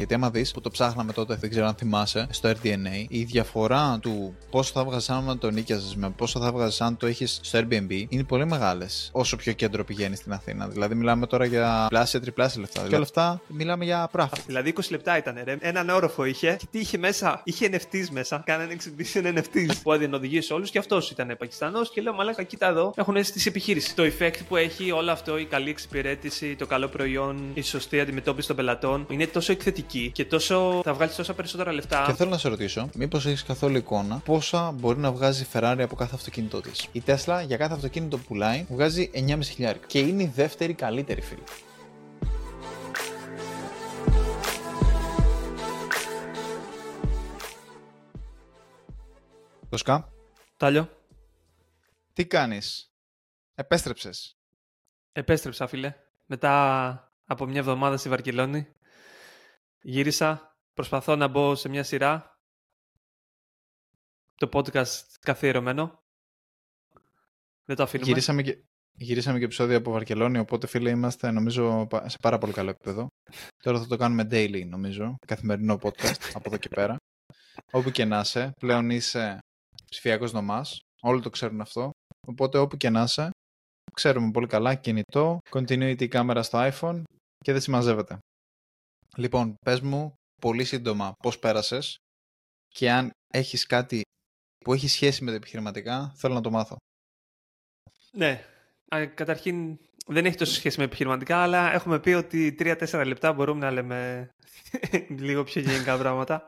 Γιατί άμα δεις που το ψάχναμε τότε, δεν ξέρω αν θυμάσαι, στο RDNA, η διαφορά του πόσο θα βγάζει αν το νίκιαζες με πόσο θα βγάζει αν το έχεις στο Airbnb είναι πολύ μεγάλες. Όσο πιο κέντρο πηγαίνει στην Αθήνα. Δηλαδή, μιλάμε τώρα για πλάσια, τριπλάσια λεφτά. Και όλα αυτά μιλάμε για πράφα. Δηλαδή 20 λεπτά ήταν, ρε. Έναν όροφο είχε και τι είχε μέσα. Είχε NFTs μέσα. Κάνανε exhibition NFTs που έδινε οδηγίε όλους και αυτός ήταν Πακιστανός και λέω Μαλάκα, κοίτα εδώ. Έχουν στη επιχείρηση. Το effect που έχει όλο αυτό, η καλή εξυπηρέτηση, το καλό προϊόν, η σωστή αντιμετώπιση των πελατών είναι τόσο εκθετική και τόσο θα βγάλεις τόσα περισσότερα λεφτά. Και θέλω να σε ρωτήσω, μήπως έχεις καθόλου εικόνα πόσα μπορεί να βγάζει η Ferrari από κάθε αυτοκίνητό της; Η Tesla για κάθε αυτοκίνητο που πουλάει βγάζει 9,5 και είναι η δεύτερη καλύτερη φίλη. Τοσκά. Τάλιο. Τι κάνεις; Επέστρεψες. Επέστρεψα φίλε. Μετά από μια εβδομάδα στη Βαρκελόνη. Γύρισα. Προσπαθώ να μπω σε μια σειρά. Το podcast καθιερωμένο. Δεν το αφήνουμε. Γυρίσαμε και, γυρίσαμε και επεισόδιο από Βαρκελόνη, οπότε φίλε είμαστε νομίζω σε πάρα πολύ καλό επίπεδο. Τώρα θα το κάνουμε daily νομίζω, καθημερινό podcast από εδώ και πέρα. Όπου και να είσαι, πλέον είσαι ψηφιακός νομάς. Όλοι το ξέρουν αυτό. Οπότε όπου και να είσαι, ξέρουμε πολύ καλά κινητό, continuity κάμερα στο iPhone και δεν συμμαζεύεται. Λοιπόν, πες μου πολύ σύντομα πώς πέρασες και αν έχεις κάτι που έχει σχέση με τα επιχειρηματικά, θέλω να το μάθω. Ναι. Καταρχήν δεν έχει τόσο σχέση με επιχειρηματικά, αλλά έχουμε πει ότι 3-4 λεπτά μπορούμε να λέμε λίγο πιο γενικά πράγματα.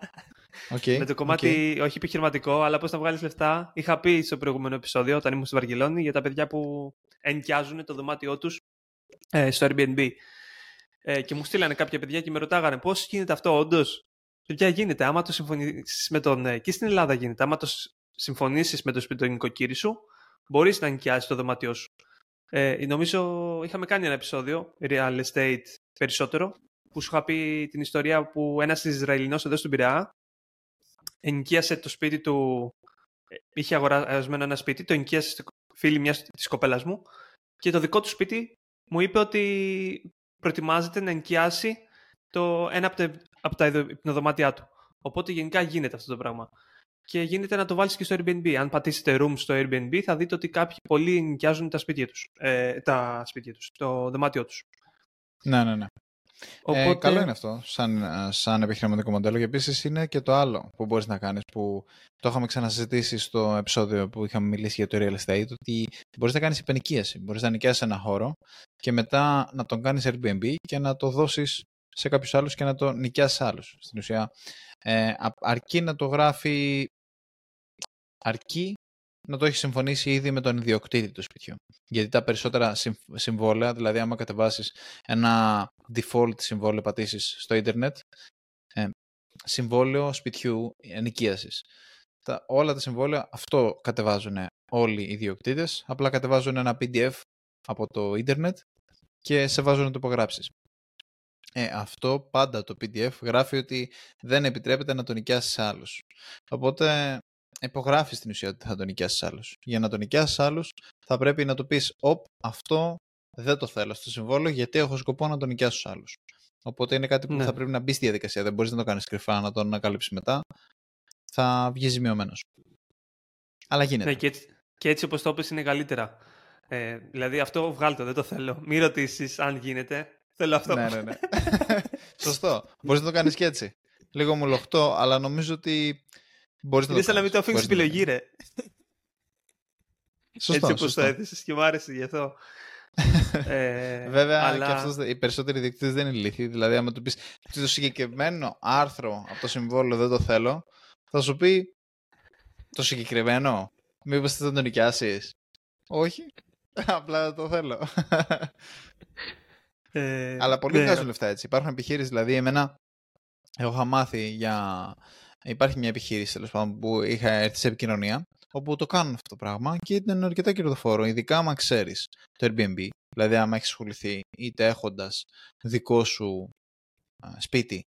Okay, με το κομμάτι όχι επιχειρηματικό, αλλά πώς να βγάλεις λεφτά. Είχα πει στο προηγούμενο επεισόδιο, όταν ήμουν στη Βαρκελόνη, για τα παιδιά που ενοικιάζουν το δωμάτιό τους ε, στο Airbnb. Ε, και μου στείλανε κάποια παιδιά και με ρωτάγανε πώς γίνεται αυτό, όντως; Παιδιά, γίνεται. Άμα το συμφωνήσεις με τον. Ε, και στην Ελλάδα γίνεται. Άμα το συμφωνήσεις με το σπίτι του νοικοκύρη σου, μπορείς να ενοικιάσει το δωμάτιό σου. Ε, νομίζω είχαμε κάνει ένα επεισόδιο, real estate περισσότερο, που σου είχα πει την ιστορία που ένας Ισραηλινός εδώ στην Πειραιά ενοικίασε το σπίτι του. Ε, είχε αγορασμένο ένα σπίτι, το ενοικίασε στη φίλη μιας της κοπέλας μου και το δικό του σπίτι μου είπε ότι προετοιμάζεται να ενοικιάσει το ένα από τα, από τα υπνοδωμάτια του. Οπότε γενικά γίνεται αυτό το πράγμα. Και γίνεται να το βάλεις και στο Airbnb. Αν πατήσετε room στο Airbnb, θα δείτε ότι κάποιοι πολλοί νοικιάζουν τα σπίτια τους. Ε, τα σπίτια τους, το δωμάτιό τους. Ναι, ναι, ναι. Οπότε... Ε, καλό είναι αυτό σαν, σαν επιχειρηματικό μοντέλο και επίσης είναι και το άλλο που μπορείς να κάνεις που το είχαμε ξανασυζητήσει στο επεισόδιο που είχαμε μιλήσει για το real estate ότι μπορείς να κάνεις υπενοικίαση, μπορείς να νοικιάσεις ένα χώρο και μετά να τον κάνεις Airbnb και να το δώσεις σε κάποιους άλλους και να το νοικιάσεις άλλους. Στην ουσία ε, αρκεί να το γράφει αρκεί να το έχει συμφωνήσει ήδη με τον ιδιοκτήτη του σπιτιού. Γιατί τα περισσότερα συμβόλαια, δηλαδή άμα κατεβάσεις ένα default συμβόλαιο πατήσεις στο ίντερνετ, ε, συμβόλαιο σπιτιού ενοικίασης. Τα, όλα τα συμβόλαια αυτό κατεβάζουν όλοι οι ιδιοκτήτες, απλά κατεβάζουν ένα PDF από το ίντερνετ και σε βάζουν να το υπογράψεις. Ε, αυτό πάντα το PDF γράφει ότι δεν επιτρέπεται να το νοικιάσεις σε άλλους. Οπότε υπογράφεις στην ουσία ότι θα τον νοικιάσεις άλλου. Για να τον νοικιάσεις άλλου, θα πρέπει να του πεις: Οπ, αυτό δεν το θέλω στο συμβόλαιο, γιατί έχω σκοπό να τον νοικιάσω στου άλλου. Οπότε είναι κάτι που ναι. θα πρέπει να μπεις στη διαδικασία. Δεν μπορείς να το κάνεις κρυφά, να τον ανακαλύψεις μετά. Θα βγεις ζημιωμένος. Αλλά γίνεται. Ναι, και έτσι, και έτσι όπως το είπες, είναι καλύτερα. Ε, δηλαδή αυτό βγάλτε, δεν το θέλω. Μην ρωτήσεις αν γίνεται. Θέλω αυτό. ναι, ναι, ναι. Σωστό. Μπορείς να το κάνεις και έτσι. Λίγο μου λοχτό, αλλά νομίζω ότι Μπορείς να Είναι σαν να μην το αφήνεις επιλογή, ρε. Σωστό, Έτσι όπως το έθεσες και μου άρεσε γι' αυτό. ε, Βέβαια, αλλά... και αυτός, οι περισσότεροι διεκτήτε δεν είναι ηλίθιοι. Δηλαδή, άμα του πεις το συγκεκριμένο άρθρο από το συμβόλαιο δεν το θέλω, θα σου πει το συγκεκριμένο. Μήπως θα το νοικιάσεις; Όχι. Απλά το θέλω. Ε, αλλά πολλοί ναι. βγάζουν λεφτά έτσι. Υπάρχουν επιχείρησεις, δηλαδή, εμένα. Εγώ είχα μάθει για Υπάρχει μια επιχείρηση τέλος πάντων που είχα έρθει σε επικοινωνία όπου το κάνουν αυτό το πράγμα και ήταν αρκετά κερδοφόρο, ειδικά άμα ξέρεις το Airbnb. Δηλαδή, άμα έχεις ασχοληθεί είτε έχοντας δικό σου σπίτι,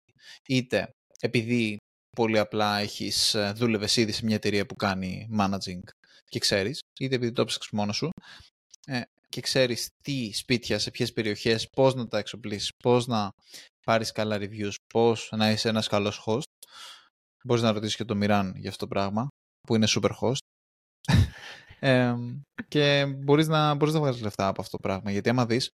είτε επειδή πολύ απλά έχεις ε, δούλευες ήδη σε μια εταιρεία που κάνει managing και ξέρεις, είτε επειδή το ψάξει μόνος σου. Ε, και ξέρεις τι σπίτια, σε ποιες περιοχές, πώς να τα εξοπλίσεις, πώς να πάρεις καλά reviews, πώς να είσαι ένας καλός host. Μπορείς να ρωτήσεις και το Miran για αυτό το πράγμα, που είναι super host. ε, και μπορείς να, μπορείς να βγάλεις λεφτά από αυτό το πράγμα, γιατί άμα δεις,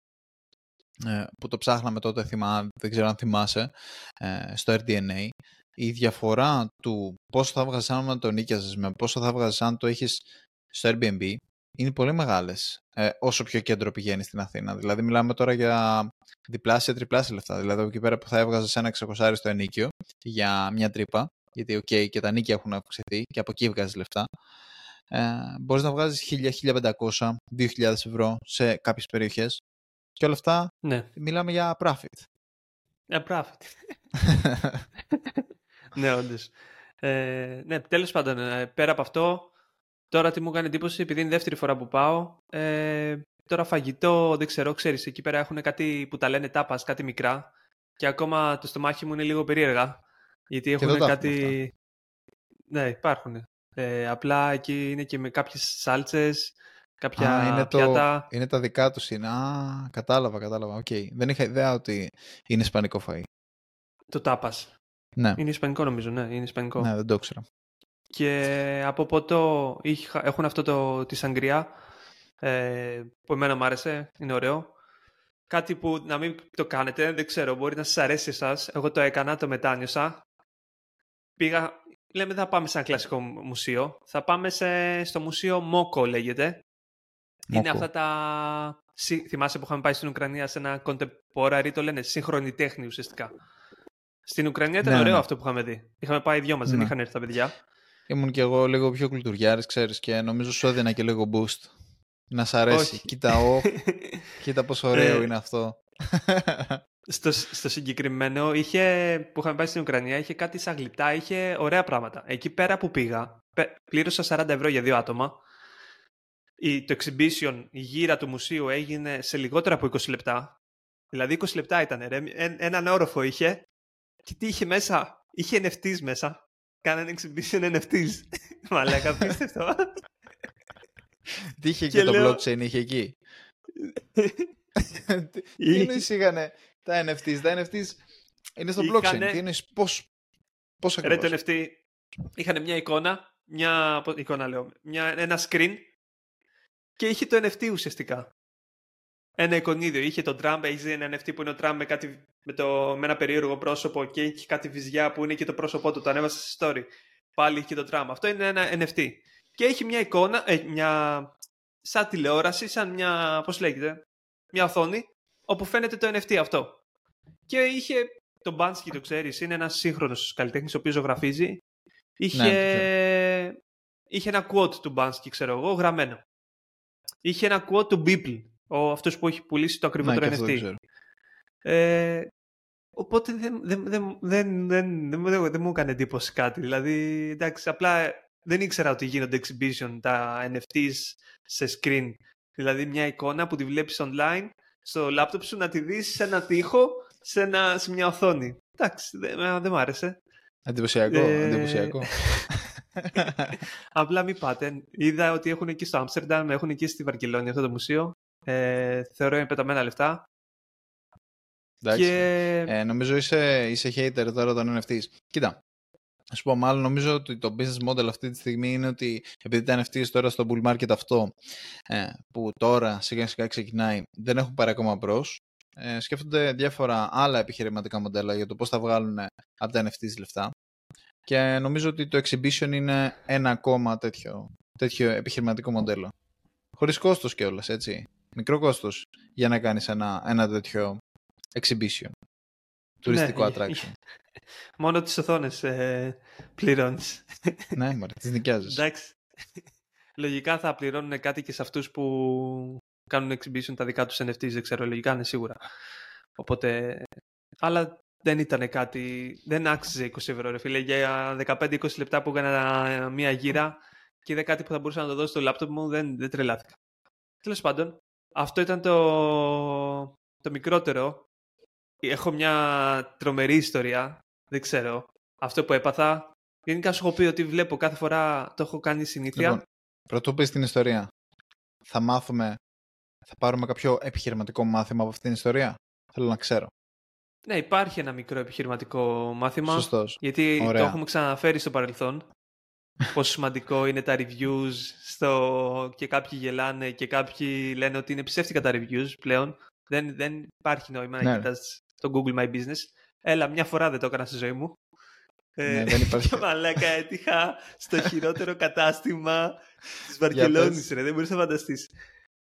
ε, που το ψάχναμε τότε, θυμά, δεν ξέρω αν θυμάσαι, ε, στο RDNA, η διαφορά του πόσο θα βγάζεις αν το νίκιαζες με πόσο θα βγάζεις αν το έχεις στο Airbnb είναι πολύ μεγάλες ε, όσο πιο κέντρο πηγαίνει στην Αθήνα. Δηλαδή μιλάμε τώρα για διπλάσια, τριπλάσια λεφτά. Δηλαδή εκεί πέρα που θα έβγαζες ένα εξακοσάρι στο ενίκιο για μια τρύπα, γιατί okay, και τα νίκια έχουν αυξηθεί και από εκεί βγάζεις λεφτά, ε, μπορείς να βγάζεις 1000, 1500, 2000 ευρώ σε κάποιες περιοχές και όλα αυτά ναι. μιλάμε για profit. Για profit. ναι, όντως. Ε, ναι, τέλος πάντων, ε, πέρα από αυτό, τώρα τι μου κάνει εντύπωση, επειδή είναι η δεύτερη φορά που πάω, ε, τώρα φαγητό, δεν ξέρω, ξέρεις, εκεί πέρα έχουν κάτι που τα λένε τάπας, κάτι μικρά και ακόμα το στομάχι μου είναι λίγο περίεργα, γιατί έχουν κάτι... Ναι, υπάρχουν. Ε, απλά εκεί είναι και με κάποιες σάλτσες, κάποια Α, είναι πιάτα. Το, είναι τα δικά τους είναι. Α, κατάλαβα, κατάλαβα. Okay. Δεν είχα ιδέα ότι είναι ισπανικό φαΐ. Το τάπας. Ναι. Είναι ισπανικό νομίζω, ναι, είναι ισπανικό. Ναι, δεν το ήξερα. Και από ποτό έχουν αυτό το, τη σαγκριά ε, που εμένα μου άρεσε, είναι ωραίο. Κάτι που να μην το κάνετε, δεν ξέρω, μπορεί να σας αρέσει εσάς. Εγώ το έκανα, το μετάνιωσα. Πήγα, λέμε θα πάμε σε ένα κλασικό μουσείο. Θα πάμε σε, στο μουσείο Μόκο λέγεται. Είναι αυτά τα... Θυμάσαι που είχαμε πάει στην Ουκρανία σε ένα contemporary, το λένε σύγχρονη τέχνη ουσιαστικά. Στην Ουκρανία ήταν ναι, ωραίο ναι. αυτό που είχαμε δει. Είχαμε πάει δυο μας, δεν ναι. είχαν έρθει τα παιδιά. Ήμουν κι εγώ λίγο πιο κουλτουριάρης, ξέρεις, και νομίζω σου έδινα και λίγο boost. Να σ' αρέσει. Κοίτα, ο, κοίτα πόσο ωραίο ε, είναι αυτό. Στο, στο συγκεκριμένο, είχε, που είχαμε πάει στην Ουκρανία, είχε κάτι σαν γλυπτά, είχε ωραία πράγματα. Εκεί πέρα που πήγα, πλήρωσα 40 ευρώ για δύο άτομα η, το exhibition, η γύρα του μουσείου έγινε σε λιγότερα από 20 λεπτά. Δηλαδή 20 λεπτά ήταν, ρε. έναν όροφο είχε και τι είχε μέσα, είχε NFTs μέσα. Κάνανε exhibition NFTs. Μαλάκα, πίστευτο. τι είχε και, και το λέω... blockchain, είχε εκεί; τι εννοείς είχανε τα NFTs, τα NFTs είναι στο blockchain. Τι εννοείς, πώς, πώς ακριβώς; Ρε το NFT, είχαν μια εικόνα, μια εικόνα λέω, μια, ένα screen και είχε το NFT ουσιαστικά. Ένα εικονίδιο. Είχε το Trump, έχει ένα NFT που είναι ο Trump με, κάτι, με, το, με ένα περίεργο πρόσωπο και έχει κάτι βυζιά που είναι και το πρόσωπό του. Το ανέβασε σε story. Πάλι είχε το Trump. Αυτό είναι ένα NFT. Και έχει μια εικόνα, ε, μια, σαν τηλεόραση, σαν μια, πώς λέγεται, μια οθόνη, όπου φαίνεται το NFT αυτό. Και είχε, το Bansky το ξέρεις, είναι ένας σύγχρονος καλλιτέχνης ο οποίος ζωγραφίζει. Είχε, ναι, είχε ένα quote του Bansky, ξέρω εγώ, γραμμένο είχε ένα quote του Beeple, ο, αυτός που έχει πουλήσει το ακριβότερο ναι, NFT. Ε, οπότε δεν, δεν, δεν, δεν, δεν, δεν, δεν μου έκανε εντύπωση κάτι. Δηλαδή, εντάξει, απλά δεν ήξερα ότι γίνονται exhibition τα NFTs σε screen. Δηλαδή μια εικόνα που τη βλέπεις online στο λάπτοπ σου να τη δεις σε ένα τοίχο σε, ένα, σε μια οθόνη. Εντάξει, δεν, δεν μ' άρεσε. Εντυπωσιακό, ε... εντυπωσιακό. Απλά μην πάτε. Είδα ότι έχουν εκεί στο Άμστερνταμ, έχουν εκεί στη Βαρκελόνη αυτό το μουσείο. Ε, θεωρώ είναι πεταμένα λεφτά. Εντάξει. Και... Ε, νομίζω είσαι, είσαι hater τώρα των NFTs. Κοίτα, Α σου πω, μάλλον νομίζω ότι το business model αυτή τη στιγμή είναι ότι επειδή τα NFTs τώρα στο bull market αυτό ε, που τώρα σιγά σιγά ξεκινάει δεν έχουν πάρει ακόμα μπρος. Ε, σκέφτονται διάφορα άλλα επιχειρηματικά μοντέλα για το πώς θα βγάλουν από τα NFTs λεφτά. Και νομίζω ότι το exhibition είναι ένα ακόμα τέτοιο, τέτοιο επιχειρηματικό μοντέλο. Χωρίς κόστος κιόλας, έτσι. Μικρό κόστος για να κάνεις ένα, ένα τέτοιο exhibition. Τουριστικό ναι, attraction. Μόνο τις οθόνες ε, πληρώνεις. ναι, μωρέ, τις νοικιάζεις. Εντάξει. Λογικά θα πληρώνουν κάτι και σε αυτούς που κάνουν exhibition τα δικά τους NFTs, δεν ξέρω, λογικά είναι σίγουρα. Οπότε. Αλλά δεν ήταν κάτι, δεν άξιζε 20 ευρώ ρε φίλε. Για 15-20 λεπτά που έκανα μία γύρα και είδα κάτι που θα μπορούσα να το δώσω στο λάπτοπ μου, δεν, δεν τρελάθηκα. Τέλος πάντων, αυτό ήταν το, το μικρότερο. Έχω μια τρομερή ιστορία, δεν ξέρω. Αυτό που έπαθα, γενικά σου έχω πει ότι βλέπω κάθε φορά, το έχω κάνει συνήθεια. Λοιπόν, πρωτού πεις την ιστορία, θα μάθουμε Θα πάρουμε κάποιο επιχειρηματικό μάθημα από αυτήν την ιστορία; Θέλω να ξέρω. Ναι, υπάρχει ένα μικρό επιχειρηματικό μάθημα. Σωστός. Γιατί το έχουμε ξαναφέρει στο παρελθόν. πόσο σημαντικό είναι τα reviews στο... και κάποιοι γελάνε και κάποιοι λένε ότι είναι ψεύτικα τα reviews πλέον. Δεν, δεν υπάρχει νόημα να ναι. κοιτάς το Google My Business. Έλα, μια φορά δεν το έκανα στη ζωή μου. Ε, ναι, δεν υπάρχει. Και μαλάκα έτυχα στο χειρότερο κατάστημα της Βαρκελόνης, ρε. Δεν μπορείς να φανταστείς.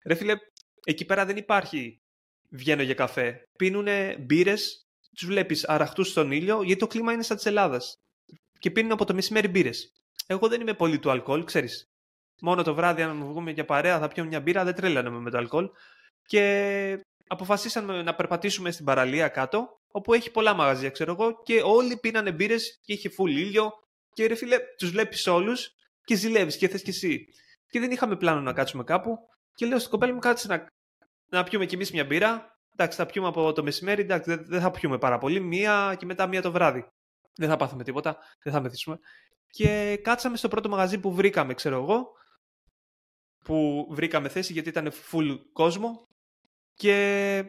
Ρε φίλε, εκεί πέρα δεν υπάρχει βγαίνω για καφέ. Πίνουνε μπύρες, τους βλέπεις αραχτούς στον ήλιο, γιατί το κλίμα είναι σαν της Ελλάδας. Και πίνουν από το μεσημέρι μπύρες. Εγώ δεν είμαι πολύ του αλκοόλ, ξέρεις. Μόνο το βράδυ, αν βγούμε για παρέα, θα πιω μια μπύρα, δεν τρέλανε με το αλκοόλ. Και αποφασίσαμε να περπατήσουμε στην παραλία κάτω, όπου έχει πολλά μαγαζιά, ξέρω εγώ, και όλοι πίνανε μπύρες και είχε φουλ ήλιο. Και ρε φίλε, τους βλέπεις όλους και ζηλεύεις και θες κι εσύ. Και δεν είχαμε πλάνο να κάτσουμε κάπου. Και λέω στην κοπέλα μου, κάτσε να, να πιούμε κι εμείς μια μπύρα. Εντάξει, θα πιούμε από το μεσημέρι, εντάξει, δεν θα πιούμε πάρα πολύ. Μία και μετά μία το βράδυ. Δεν θα πάθουμε τίποτα, δεν θα μεθύσουμε. Και κάτσαμε στο πρώτο μαγαζί που βρήκαμε, ξέρω εγώ, που βρήκαμε θέση γιατί ήταν full κόσμο και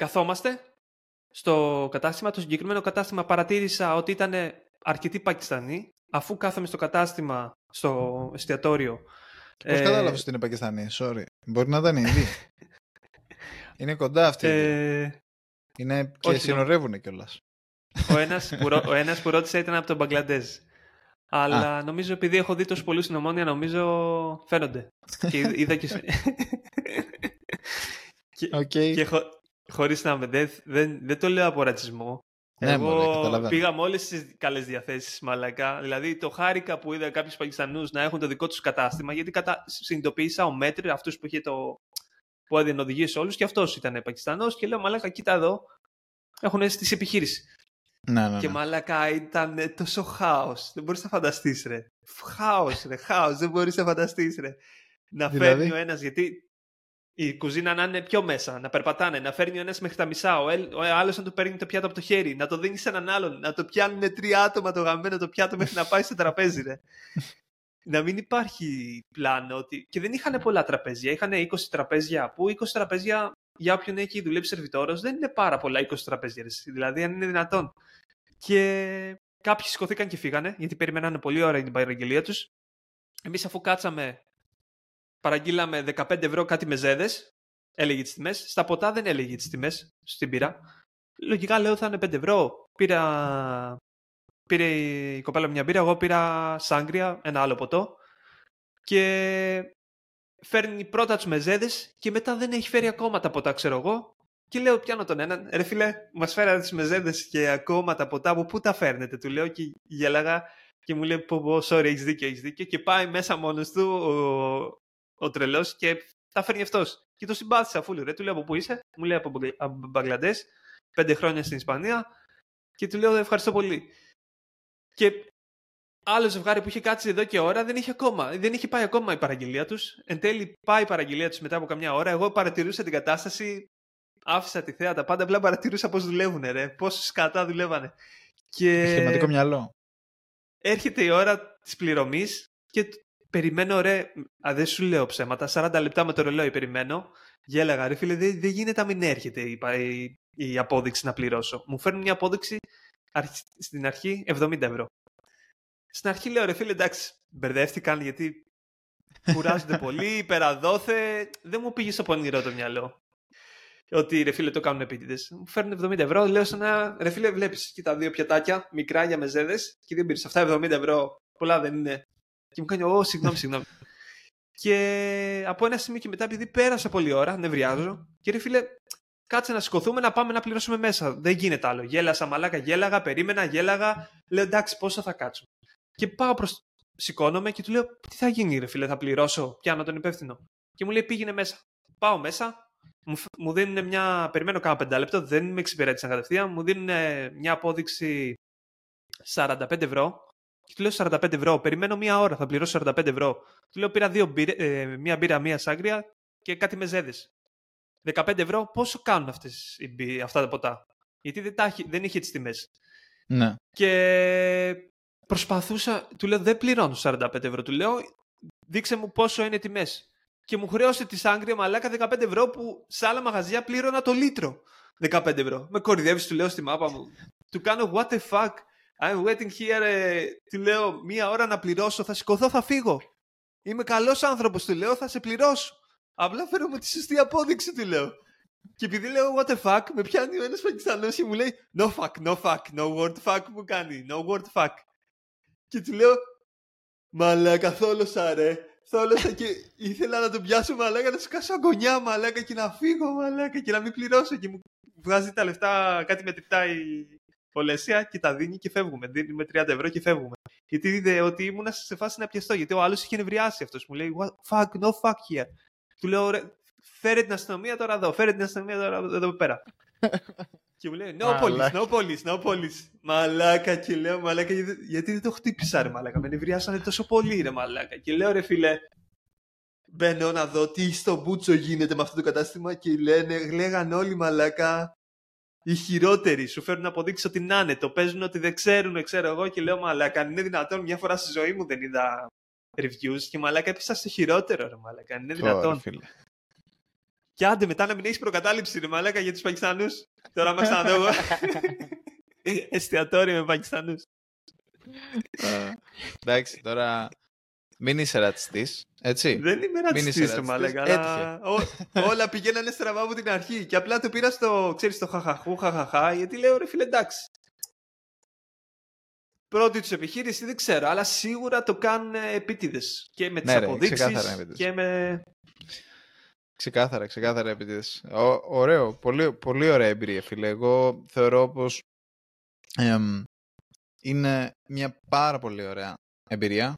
καθόμαστε στο κατάστημα. Το συγκεκριμένο κατάστημα παρατήρησα ότι ήταν αρκετοί Πακιστανοί. Αφού κάθομαι στο κατάστημα, στο εστιατόριο. Πώς ε... κατάλαβες ότι είναι Πακιστανοί, sorry. Μπορεί να ήταν ήδη. είναι κοντά αυτοί. Ε... Είναι και συνορεύουν κιόλας. Ο ένας, που, ο ένας που ρώτησε ήταν από τον Μπαγκλαντέζ. Αλλά νομίζω επειδή έχω δει τόσο πολλούς στην Ομόνια, νομίζω φαίνονται. και είδα και... και, okay. και χω, χωρίς να με... Δεν, δεν, δεν το λέω από ρατσισμό. Ναι, Εγώ πήγα με όλες τις καλές διαθέσεις, μαλακά. Δηλαδή, το χάρηκα που είδα κάποιους Πακιστανούς να έχουν το δικό τους κατάστημα, γιατί κατα... συνειδητοποίησα ο Μέτρη, αυτού που είχε το. που έδινε οδηγίε σε όλους, και αυτός ήταν Πακιστανός. Και λέω, Μαλάκα, κοίτα εδώ. Έχουν αίσθηση επιχείρηση. Ναι, ναι, Και ναι. μαλακά ήταν τόσο χάος. Δεν μπορείς να φανταστείς, ρε. Χάος, ρε. Χάος. Δεν μπορείς να φανταστείς, ρε. Να δηλαδή; φέρνει ο ένας, γιατί η κουζίνα να είναι πιο μέσα, να περπατάνε, να φέρνει ο ένας μέχρι τα μισά, ο, ο άλλος να του παίρνει το πιάτο από το χέρι, να το δίνει σε έναν άλλον, να το πιάνουν τρία άτομα το γαμμένο το πιάτο μέχρι να πάει στο τραπέζι, ρε. να μην υπάρχει πλάνο. Ότι... Και δεν είχαν πολλά τραπέζια. Είχαν 20 τραπέζια. Που 20 τραπέζια για όποιον έχει δουλέψει σερβιτόρος δεν είναι πάρα πολλά 20 τραπέζια. Δηλαδή, αν είναι δυνατόν. Και κάποιοι σηκωθήκαν και φύγανε, γιατί περιμένανε πολύ ώρα την παραγγελία τους. Εμείς, αφού κάτσαμε, παραγγείλαμε 15 ευρώ κάτι μεζέδε. Έλεγε τις τιμές. Στα ποτά δεν έλεγε τις τιμές στην πύρα. Λογικά λέω θα είναι 5 ευρώ. Πήρα... Πήρε η κοπέλα μια μπύρα, εγώ πήρα σάγκρια, ένα άλλο ποτό. Και φέρνει πρώτα τους μεζέδε και μετά δεν έχει φέρει ακόμα τα ποτά, ξέρω εγώ. Και λέω, πιάνω τον έναν, ρε φίλε, μας φέρατε τι μεζέδε και ακόμα τα ποτά από πού τα φέρνετε. Του λέω και γέλαγα και μου λέει, πω, πω, sorry, έχεις δίκιο, έχεις δίκιο. Και πάει μέσα μόνος του ο, ο τρελός και τα φέρνει αυτός. Και το συμπάθησα αφού ρε, του λέω από πού είσαι, μου λέει από, από Μπαγκλαντές, πέντε χρόνια στην Ισπανία. Και του λέω, ευχαριστώ πολύ. Και άλλο ζευγάρι που είχε κάτσει εδώ και ώρα δεν είχε ακόμα. Δεν είχε πάει ακόμα η παραγγελία τους. Εν τέλει, πάει η παραγγελία τους μετά από καμιά ώρα. Εγώ παρατηρούσα την κατάσταση άφησα τη θέα τα πάντα, απλά παρατηρούσα πώς δουλεύουν, ρε. Πόσο σκατά δουλεύανε. Και... Επιχειρηματικό μυαλό. Έρχεται η ώρα της πληρωμής και περιμένω, ρε. Α, δεν σου λέω ψέματα. 40 λεπτά με το ρολόι περιμένω. Γέλαγα, ρε φίλε, δεν, δεν γίνεται να μην έρχεται η, η, η, απόδειξη να πληρώσω. Μου φέρνουν μια απόδειξη στην αρχή 70 ευρώ. Στην αρχή λέω, ρε φίλε, εντάξει, μπερδεύτηκαν γιατί κουράζονται πολύ, υπεραδόθε. Δεν μου πήγε στο πονηρό το μυαλό ότι ρε φίλε το κάνουν επίτηδες. Μου φέρνουν 70 ευρώ, λέω σε ένα ρε φίλε, βλέπεις τα δύο πιατάκια μικρά για μεζέδες και δεν πήρες αυτά 70 ευρώ. Πολλά δεν είναι. Και μου κάνει, Ω, συγγνώμη, συγγνώμη. και από ένα σημείο και μετά, επειδή πέρασα πολλή ώρα, νευριάζω, και ρε φίλε, κάτσε να σηκωθούμε να πάμε να πληρώσουμε μέσα. Δεν γίνεται άλλο. Γέλασα, μαλάκα, γέλαγα, περίμενα, γέλαγα. Λέω εντάξει, πόσο θα κάτσω. Και πάω προς. Σηκώνομαι και του λέω, Τι θα γίνει, ρε φίλε, θα πληρώσω. Πιάνω τον υπεύθυνο. Και μου λέει, Πήγαινε μέσα. Πάω μέσα, μου δίνουν μια. Περιμένω κάνα πεντάλεπτο, δεν με εξυπηρέτησαν κατευθείαν. Μου δίνουν μια απόδειξη 45 ευρώ. Και του λέω 45 ευρώ. Περιμένω μία ώρα, θα πληρώσω 45 ευρώ. Του λέω πήρα δύο μπύρε, ε, μία μπύρα, μία σάγκρια και κάτι μεζέδε. 15 ευρώ, πόσο κάνουν αυτές, αυτά τα ποτά; Γιατί δεν, τα, δεν είχε τις τιμές. Ναι. Και προσπαθούσα, του λέω δεν πληρώνω 45 ευρώ. Του λέω δείξε μου πόσο είναι τιμές. και μου χρέωσε τη Σάγκρια μαλάκα 15 ευρώ που σε άλλα μαγαζιά πλήρωνα το λίτρο. 15 ευρώ. Με κορυδεύεις, του λέω στη μάπα μου. Του κάνω what the fuck; I'm waiting here. Ε, του λέω μία ώρα να πληρώσω. Θα σηκωθώ, θα φύγω. Είμαι καλός άνθρωπος, του λέω, θα σε πληρώσω. Απλά φέρω μου τη σωστή απόδειξη, του λέω. Και επειδή λέω what the fuck, με πιάνει ο ένας Πακιστανό και μου λέει no fuck, no fuck, no word fuck μου κάνει, no word fuck. Και του λέω μαλάκα θόλωσα ρε, θόλωσα και ήθελα να τον πιάσω μαλάκα να σου κάσω αγωνιά μαλάκα και να φύγω μαλάκα και να μην πληρώσω και μου βγάζει τα λεφτά, κάτι μετρητά η Πολέσια και τα δίνει και φεύγουμε. Δίνει με 30 ευρώ και φεύγουμε. Γιατί είδε ότι ήμουν σε φάση να πιαστώ. Γιατί ο άλλος είχε νευριάσει αυτός. Μου λέει, What, fuck, no fuck here. Του λέω, ρε, φέρε την αστυνομία τώρα εδώ, φέρε την αστυνομία τώρα εδώ πέρα. και μου λέει, no police, no police, no police. Μαλάκα και λέω, μαλάκα, γιατί δεν το χτύπησα ρε μαλάκα, με νευριάσανε τόσο πολύ ρε μαλάκα. Και λέω ρε φίλε, μπαίνω να δω τι στο μπούτσο γίνεται με αυτό το κατάστημα και λένε, λέγαν όλοι μαλάκα, οι χειρότεροι σου φέρνουν να αποδείξεις ότι να είναι, το παίζουν ότι δεν ξέρουν, ξέρω εγώ και λέω μαλάκα, αν είναι δυνατόν μια φορά στη ζωή μου δεν είδα reviews και μαλάκα έπεισα στο χειότερο ρε μαλάκα, αν είναι δυνατόν. Oh, και άντε μετά να μην έχεις προκατάληψη ρε μαλάκα για τους Πακιστανούς. Τώρα μας να δω εστιατόριο με Πακιστανούς. Εντάξει, τώρα μην είσαι ρατσιστής. Έτσι. Δεν είμαι ρατσιστής, μαλάκα. Αλλά... όλα πηγαίνανε στραβά από την αρχή. Και απλά το πήρα στο, ξέρεις, στο χαχαχού, χαχαχά, γιατί λέω ρε φίλε εντάξει. Πρώτη τους επιχείρηση δεν ξέρω, αλλά σίγουρα το κάνουν επίτηδες. Και με τις ναι, αποδείξεις και με. Ξεκάθαρα, ξεκάθαρα επίτηδες. Ωραίο, πολύ, πολύ ωραία εμπειρία, φίλε. Εγώ θεωρώ πως είναι μια πάρα πολύ ωραία εμπειρία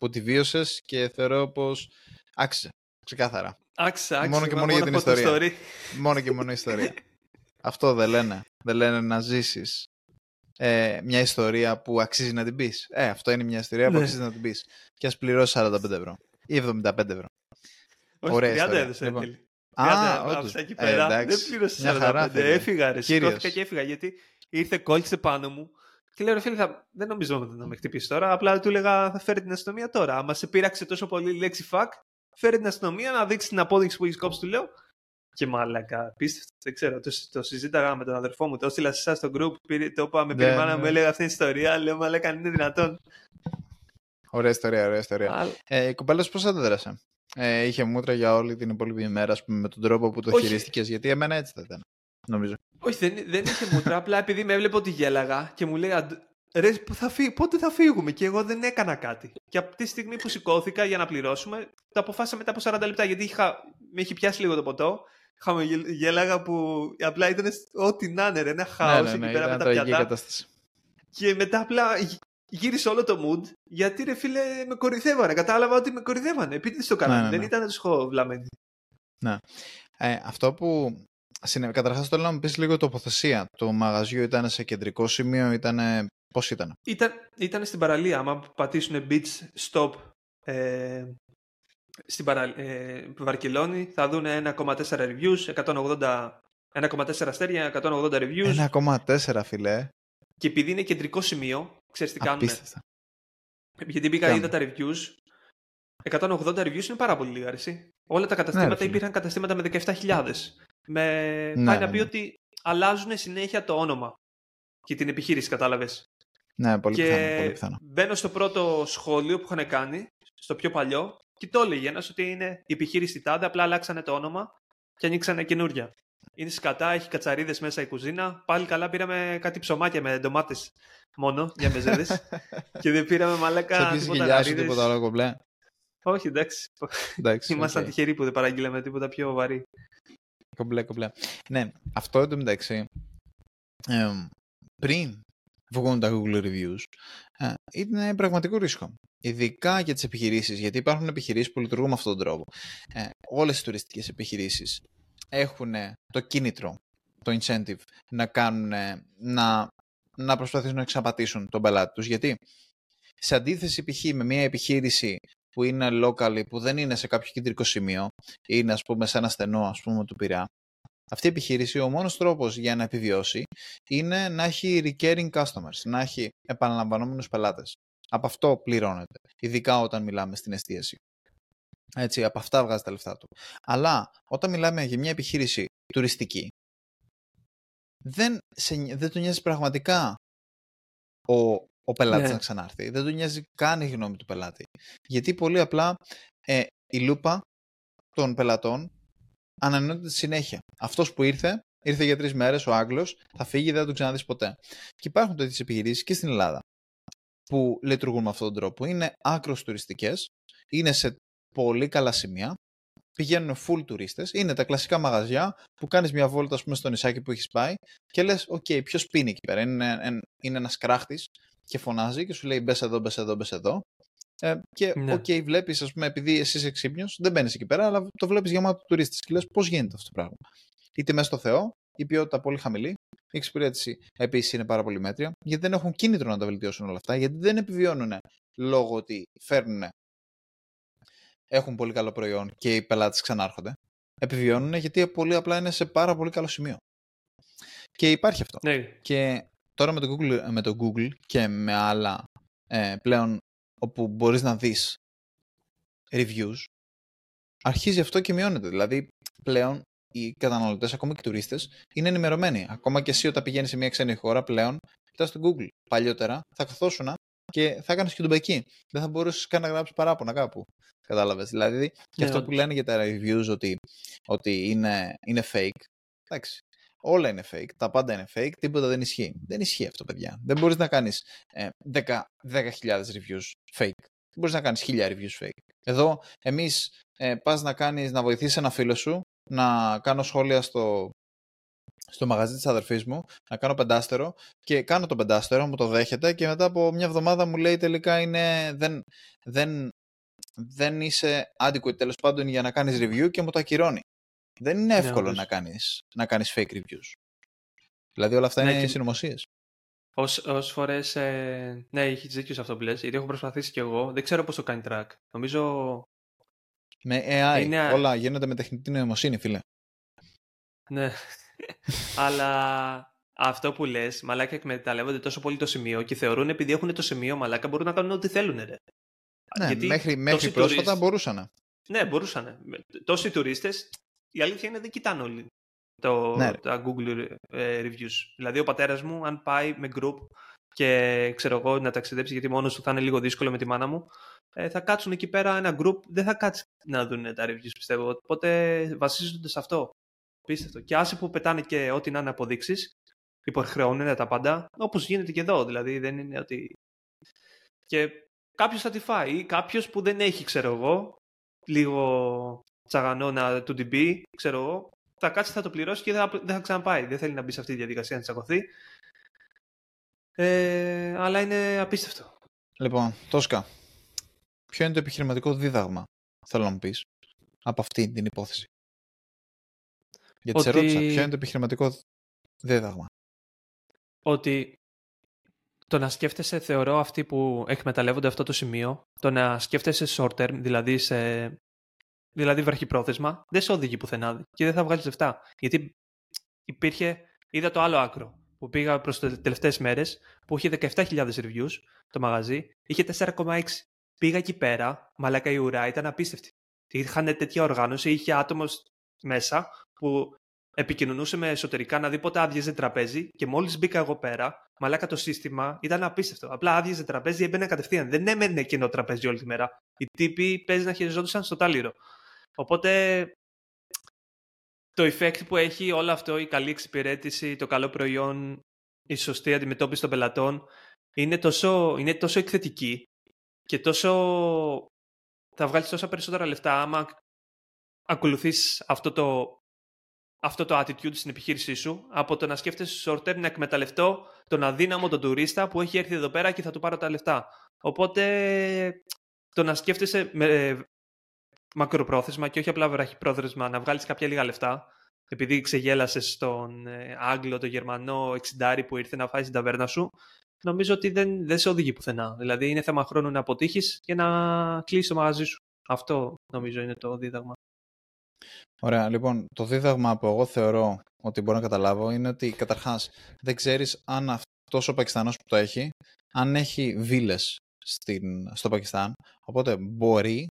που τη βίωσες και θεωρώ πως άξιζε. Ξεκάθαρα. Άξιζε, άξιζε. Μόνο και μόνο για την ιστορία. μόνο και μόνο ιστορία. Αυτό δεν λένε. Δεν λένε να ζήσεις ε, μια ιστορία που αξίζει να την πεις. Ε, αυτό είναι μια ιστορία που ναι. αξίζει να την πεις. Και ας πληρώσεις 45 ευρώ ή 75 ευρώ. Όχι, Ωραία 30 έδωσε λοιπόν. Α, όντως. Εκεί ε, πέρα. Ε, δεν πλήρωσε 45. Έφυγα, ρε. Σηκώθηκα και έφυγα γιατί ήρθε κόλλησε πάνω μου και λέω, ρε φίλε, θα... δεν νομίζω να με χτυπήσεις τώρα. Απλά του έλεγα, θα φέρει την αστυνομία τώρα. Άμα σε πείραξε τόσο πολύ η λέξη fuck, φέρει την αστυνομία να δείξει την απόδειξη που έχεις κόψει, του λέω. Και μαλακά, απίστευτο. Δεν ξέρω, το, το συζήταγα με τον αδερφό μου, το έστειλα σε εσάς στο group, πήρε, το είπα, με πήρε μάνα μου, έλεγα αυτή την ιστορία. Λέω, μαλακά, αν είναι δυνατόν. Ωραία ιστορία, ωραία ιστορία. Αλλά... Ε, η κοπέλα πώς αντέδρασε; Ε, είχε μούτρα για όλη την υπόλοιπη ημέρα, με τον τρόπο που το χειρίστηκες, γιατί εμένα έτσι θα ήταν. Νομίζω. Όχι, δεν, δεν είχε μούτρα. απλά επειδή με έβλεπε ότι γέλαγα και μου λέει Ρε, θα φύ... πότε θα φύγουμε και εγώ δεν έκανα κάτι. Και από τη στιγμή που σηκώθηκα για να πληρώσουμε, το αποφάσισα μετά από 40 λεπτά γιατί είχα... με είχε πιάσει λίγο το ποτό. Είχαμε γέλαγα που απλά ήταν ό,τι να είναι, ρε, ένα χάος ναι, ναι, ναι, εκεί πέρα με τα πιατά. Κατάσταση. Και μετά απλά γύρισε όλο το mood γιατί ρε φίλε με κορυδεύανε. Κατάλαβα ότι με κορυδεύανε. Επειδή το κάνανε. Ναι, ναι, δεν ήταν τους έχω βλαμμένοι. Ναι. Ε, αυτό που Καταρχάς θέλω να μου πεις λίγο τοποθεσία. Το μαγαζιό ήταν σε κεντρικό σημείο, ήταν... πώς ήταν; ήταν; Ήταν στην παραλία. Άμα πατήσουν beach stop ε, στην παρα... ε, Βαρκελόνη θα δουν 1,4 reviews, 180... 1,4 αστέρια, 180 reviews. 1,4 φιλέ. Και επειδή είναι κεντρικό σημείο, ξέρεις τι κάνουν. Γιατί μπήκα είδα τα reviews. 180 reviews είναι πάρα πολύ λίγα, αρέσει. Όλα τα καταστήματα ναι, υπήρχαν καταστήματα με 17.000 με ναι, πάει να ναι, πει ναι. ότι αλλάζουν συνέχεια το όνομα και την επιχείρηση, κατάλαβες. Ναι, πολύ και πιθανό, πολύ πιθανό. Μπαίνω στο πρώτο σχόλιο που είχαν κάνει, στο πιο παλιό, και το έλεγε ένας ότι είναι η επιχείρηση τάδε, απλά αλλάξανε το όνομα και ανοίξανε καινούρια. Είναι σκατά, έχει κατσαρίδες μέσα η κουζίνα. Πάλι καλά πήραμε κάτι ψωμάκια με ντομάτες μόνο για μεζέδες. και δεν πήραμε μαλάκα. Σε τίποτα τίποτα άλλο κομπλέ; Όχι, εντάξει. εντάξει Ήμασταν okay. τυχεροί που δεν παραγγείλαμε τίποτα πιο βαρύ. Κομπλέ, κομπλέ. Ναι, αυτό εντωμεταξύ, ε, πριν βγουν τα Google Reviews, ε, είναι πραγματικό ρίσκο. Ειδικά για τις επιχειρήσεις, γιατί υπάρχουν επιχειρήσεις που λειτουργούν με αυτόν τον τρόπο. Ε, όλες οι τουριστικές επιχειρήσεις έχουν το κίνητρο, το incentive, να, κάνουν, να, να προσπαθήσουν να εξαπατήσουν τον πελάτη τους. Γιατί σε αντίθεση π.χ. με μια επιχείρηση που είναι local, που δεν είναι σε κάποιο κεντρικό σημείο, είναι ας πούμε σε ένα στενό ας πούμε του Πειραιά, αυτή η επιχείρηση ο μόνος τρόπος για να επιβιώσει είναι να έχει recurring customers, να έχει επαναλαμβανόμενους πελάτες. Από αυτό πληρώνεται, ειδικά όταν μιλάμε στην εστίαση. Έτσι, από αυτά βγάζει τα λεφτά του. Αλλά όταν μιλάμε για μια επιχείρηση τουριστική, δεν, σε, δεν του νοιάζει πραγματικά ο, ο πελάτης ναι. να ξανάρθει. Δεν του νοιάζει καν η γνώμη του πελάτη. Γιατί πολύ απλά ε, η λούπα των πελατών ανανεώνεται τη συνέχεια. Αυτός που ήρθε, ήρθε για τρεις μέρες, ο Άγγλος, θα φύγει, δεν θα τον ξαναδείς ποτέ. Και υπάρχουν τέτοιες επιχειρήσεις και στην Ελλάδα που λειτουργούν με αυτόν τον τρόπο. Είναι άκρως τουριστικές, είναι σε πολύ καλά σημεία, πηγαίνουν full τουρίστες. Είναι τα κλασικά μαγαζιά που κάνεις μια βόλτα, ας πούμε, στο νησάκι που έχεις πάει και λες: OK, okay, ποιος πίνει εκεί πέρα. Είναι, είναι ένας κράχτης και φωνάζει και σου λέει: Μπες εδώ, μπες εδώ, μπες εδώ. Ε, και ναι. OK, okay, βλέπεις, ας πούμε, επειδή εσύ είσαι ξύπνιος, δεν μπαίνεις εκεί πέρα, αλλά το βλέπεις γεμάτο τουρίστες και λες: Πώς γίνεται αυτό το πράγμα; Είτε μέσα στο Θεό, η ποιότητα πολύ χαμηλή, η εξυπηρέτηση επίσης είναι πάρα πολύ μέτρια, γιατί δεν έχουν κίνητρο να τα βελτιώσουν όλα αυτά, γιατί δεν επιβιώνουν λόγω ότι φέρνουν έχουν πολύ καλό προϊόν και οι πελάτες ξανάρχονται. Επιβιώνουν γιατί πολύ απλά είναι σε πάρα πολύ καλό σημείο. Και υπάρχει αυτό. Ναι. Και τώρα με το Google, με το Google και με άλλα ε, πλέον όπου μπορείς να δεις reviews, αρχίζει αυτό και μειώνεται. Δηλαδή πλέον οι καταναλωτές, ακόμα και οι τουρίστες, είναι ενημερωμένοι. Ακόμα και εσύ όταν πηγαίνεις σε μια ξένη χώρα πλέον, κοιτάς στο Google. Παλιότερα θα καθόσουν και θα έκανες και τον εκεί. Δεν θα μπορούσες καν να γράψεις παράπονα κάπου. Κατάλαβες. Δηλαδή, και ναι, αυτό που λένε για τα reviews ότι, ότι είναι, είναι fake. Εντάξει. Όλα είναι fake. Τα πάντα είναι fake. Τίποτα δεν ισχύει. Δεν ισχύει αυτό, παιδιά. Δεν μπορείς να κάνεις ε, 10.000 reviews fake. Δεν μπορείς να κάνεις 1000 reviews fake. Εδώ, εμείς ε, πας να κάνεις να βοηθήσεις ένα φίλο σου να κάνω σχόλια στο, στο μαγαζί της αδερφής μου να κάνω πεντάστερο και κάνω το πεντάστερο, μου το δέχεται και μετά από μια εβδομάδα μου λέει τελικά είναι, δεν, δεν, δεν είσαι adequate τέλος πάντων για να κάνεις review και μου το ακυρώνει. Δεν είναι ναι, εύκολο να, κάνεις, να κάνεις fake reviews. Δηλαδή όλα αυτά ναι, είναι και... συνωμοσίες. Όσε φορές. Ε, ναι, έχεις δίκιο σε αυτό που λες, γιατί έχω προσπαθήσει κι εγώ. Δεν ξέρω πώς το κάνει track. Νομίζω. Με AI. Είναι... Όλα γίνονται με τεχνητή νοημοσύνη, φίλε. Ναι. Αλλά αυτό που λες, μαλάκα εκμεταλλεύονται τόσο πολύ το σημείο και θεωρούν επειδή έχουν το σημείο, μαλάκα μπορούν να κάνουν ό,τι θέλουν. Ρε. Ναι, Γιατί μέχρι, μέχρι πρόσφατα τουρίστες... μπορούσαν. Ναι, μπορούσαν. Τόσοι τουρίστες, η αλήθεια είναι δεν κοιτάνε όλοι το, ναι. τα Google ε, reviews. Δηλαδή, ο πατέρας μου, αν πάει με group και ξέρω εγώ να ταξιδέψει, γιατί μόνος του θα είναι λίγο δύσκολο με τη μάνα μου, ε, θα κάτσουν εκεί πέρα ένα group, δεν θα κάτσει να δουν τα reviews, πιστεύω. Οπότε βασίζονται σε αυτό. Πίστευτο. Και άσε που πετάνε και ό,τι να είναι αποδείξεις, υποχρεώνουν τα πάντα, όπως γίνεται και εδώ. Δηλαδή δεν είναι ότι. Και κάποιος θα τη φάει ή κάποιος που δεν έχει, ξέρω εγώ, λίγο τσαγανό να του την πει, ξέρω εγώ, θα κάτσει, θα το πληρώσει και δεν θα, ξαναπάει. Δεν θέλει να μπει σε αυτή τη διαδικασία να τσακωθεί. Ε, αλλά είναι απίστευτο. Λοιπόν, Τόσκα, ποιο είναι το επιχειρηματικό δίδαγμα, θέλω να μου πεις, από αυτή την υπόθεση; Γιατί ότι... σε ρώτησα, ποιο είναι το επιχειρηματικό δίδαγμα; Ότι το να σκέφτεσαι, θεωρώ, αυτοί που εκμεταλλεύονται αυτό το σημείο, το να σκέφτεσαι short term, δηλαδή σε δηλαδή βραχυπρόθεσμα, δεν σε οδηγεί πουθενά και δεν θα βγάλεις λεφτά. Γιατί υπήρχε, είδα το άλλο άκρο που πήγα προς τι τελευταίες μέρες, που είχε 17.000 reviews το μαγαζί, είχε 4,6. Πήγα εκεί πέρα, μαλάκα η ουρά ήταν απίστευτη. Είχαν τέτοια οργάνωση, είχε άτομος μέσα που επικοινωνούσε με εσωτερικά να δει πότε άδειαζε τραπέζι και μόλις μπήκα εγώ πέρα, μαλάκα το σύστημα ήταν απίστευτο. Απλά άδειαζε τραπέζι, έμπαινε κατευθείαν. Δεν έμενε εκείνο τραπέζι όλη τη μέρα. Οι τύποι παίζει να χειριζόντουσαν στο τάλιρο. Οπότε το effect που έχει όλο αυτό, η καλή εξυπηρέτηση, το καλό προϊόν, η σωστή αντιμετώπιση των πελατών, είναι τόσο, είναι τόσο εκθετική και τόσο θα βγάλεις τόσα περισσότερα λεφτά άμα ακολουθείς αυτό το, αυτό το attitude στην επιχείρησή σου από το να σκέφτεσαι short term να εκμεταλλευτώ τον αδύναμο τον τουρίστα που έχει έρθει εδώ πέρα και θα του πάρω τα λεφτά. Οπότε το να σκέφτεσαι με μακροπρόθεσμα και όχι απλά βραχυπρόθεσμα να βγάλεις κάποια λίγα λεφτά επειδή ξεγέλασες στον ε, Άγγλο, τον Γερμανό, εξιντάρι που ήρθε να φάει στην ταβέρνα σου, νομίζω ότι δεν, δεν σε οδηγεί πουθενά. Δηλαδή είναι θέμα χρόνου να αποτύχεις και να κλείσεις το μαγαζί σου. Αυτό νομίζω είναι το δίδαγμα. Ωραία. Λοιπόν, το δίδαγμα που εγώ θεωρώ ότι μπορώ να καταλάβω είναι ότι καταρχάς δεν ξέρεις αν αυτός ο Πακιστανός που το έχει, αν έχει βίλες στο Πακιστάν. Οπότε μπορεί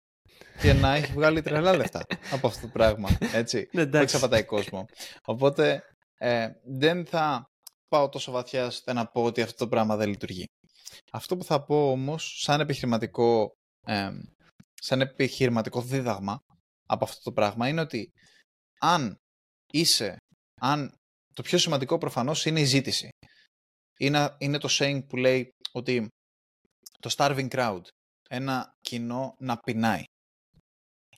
και να έχει βγάλει τρελά λεφτά από αυτό το πράγμα. Έτσι. Ναι, που εξαπατάει κόσμο. Οπότε ε, δεν θα πάω τόσο βαθιά ώστε να πω ότι αυτό το πράγμα δεν λειτουργεί. Αυτό που θα πω όμως σαν επιχειρηματικό, ε, σαν επιχειρηματικό δίδαγμα από αυτό το πράγμα είναι ότι αν είσαι, αν το πιο σημαντικό προφανώς είναι η ζήτηση. Είναι, είναι το saying που λέει ότι το starving crowd, ένα κοινό να πεινάει.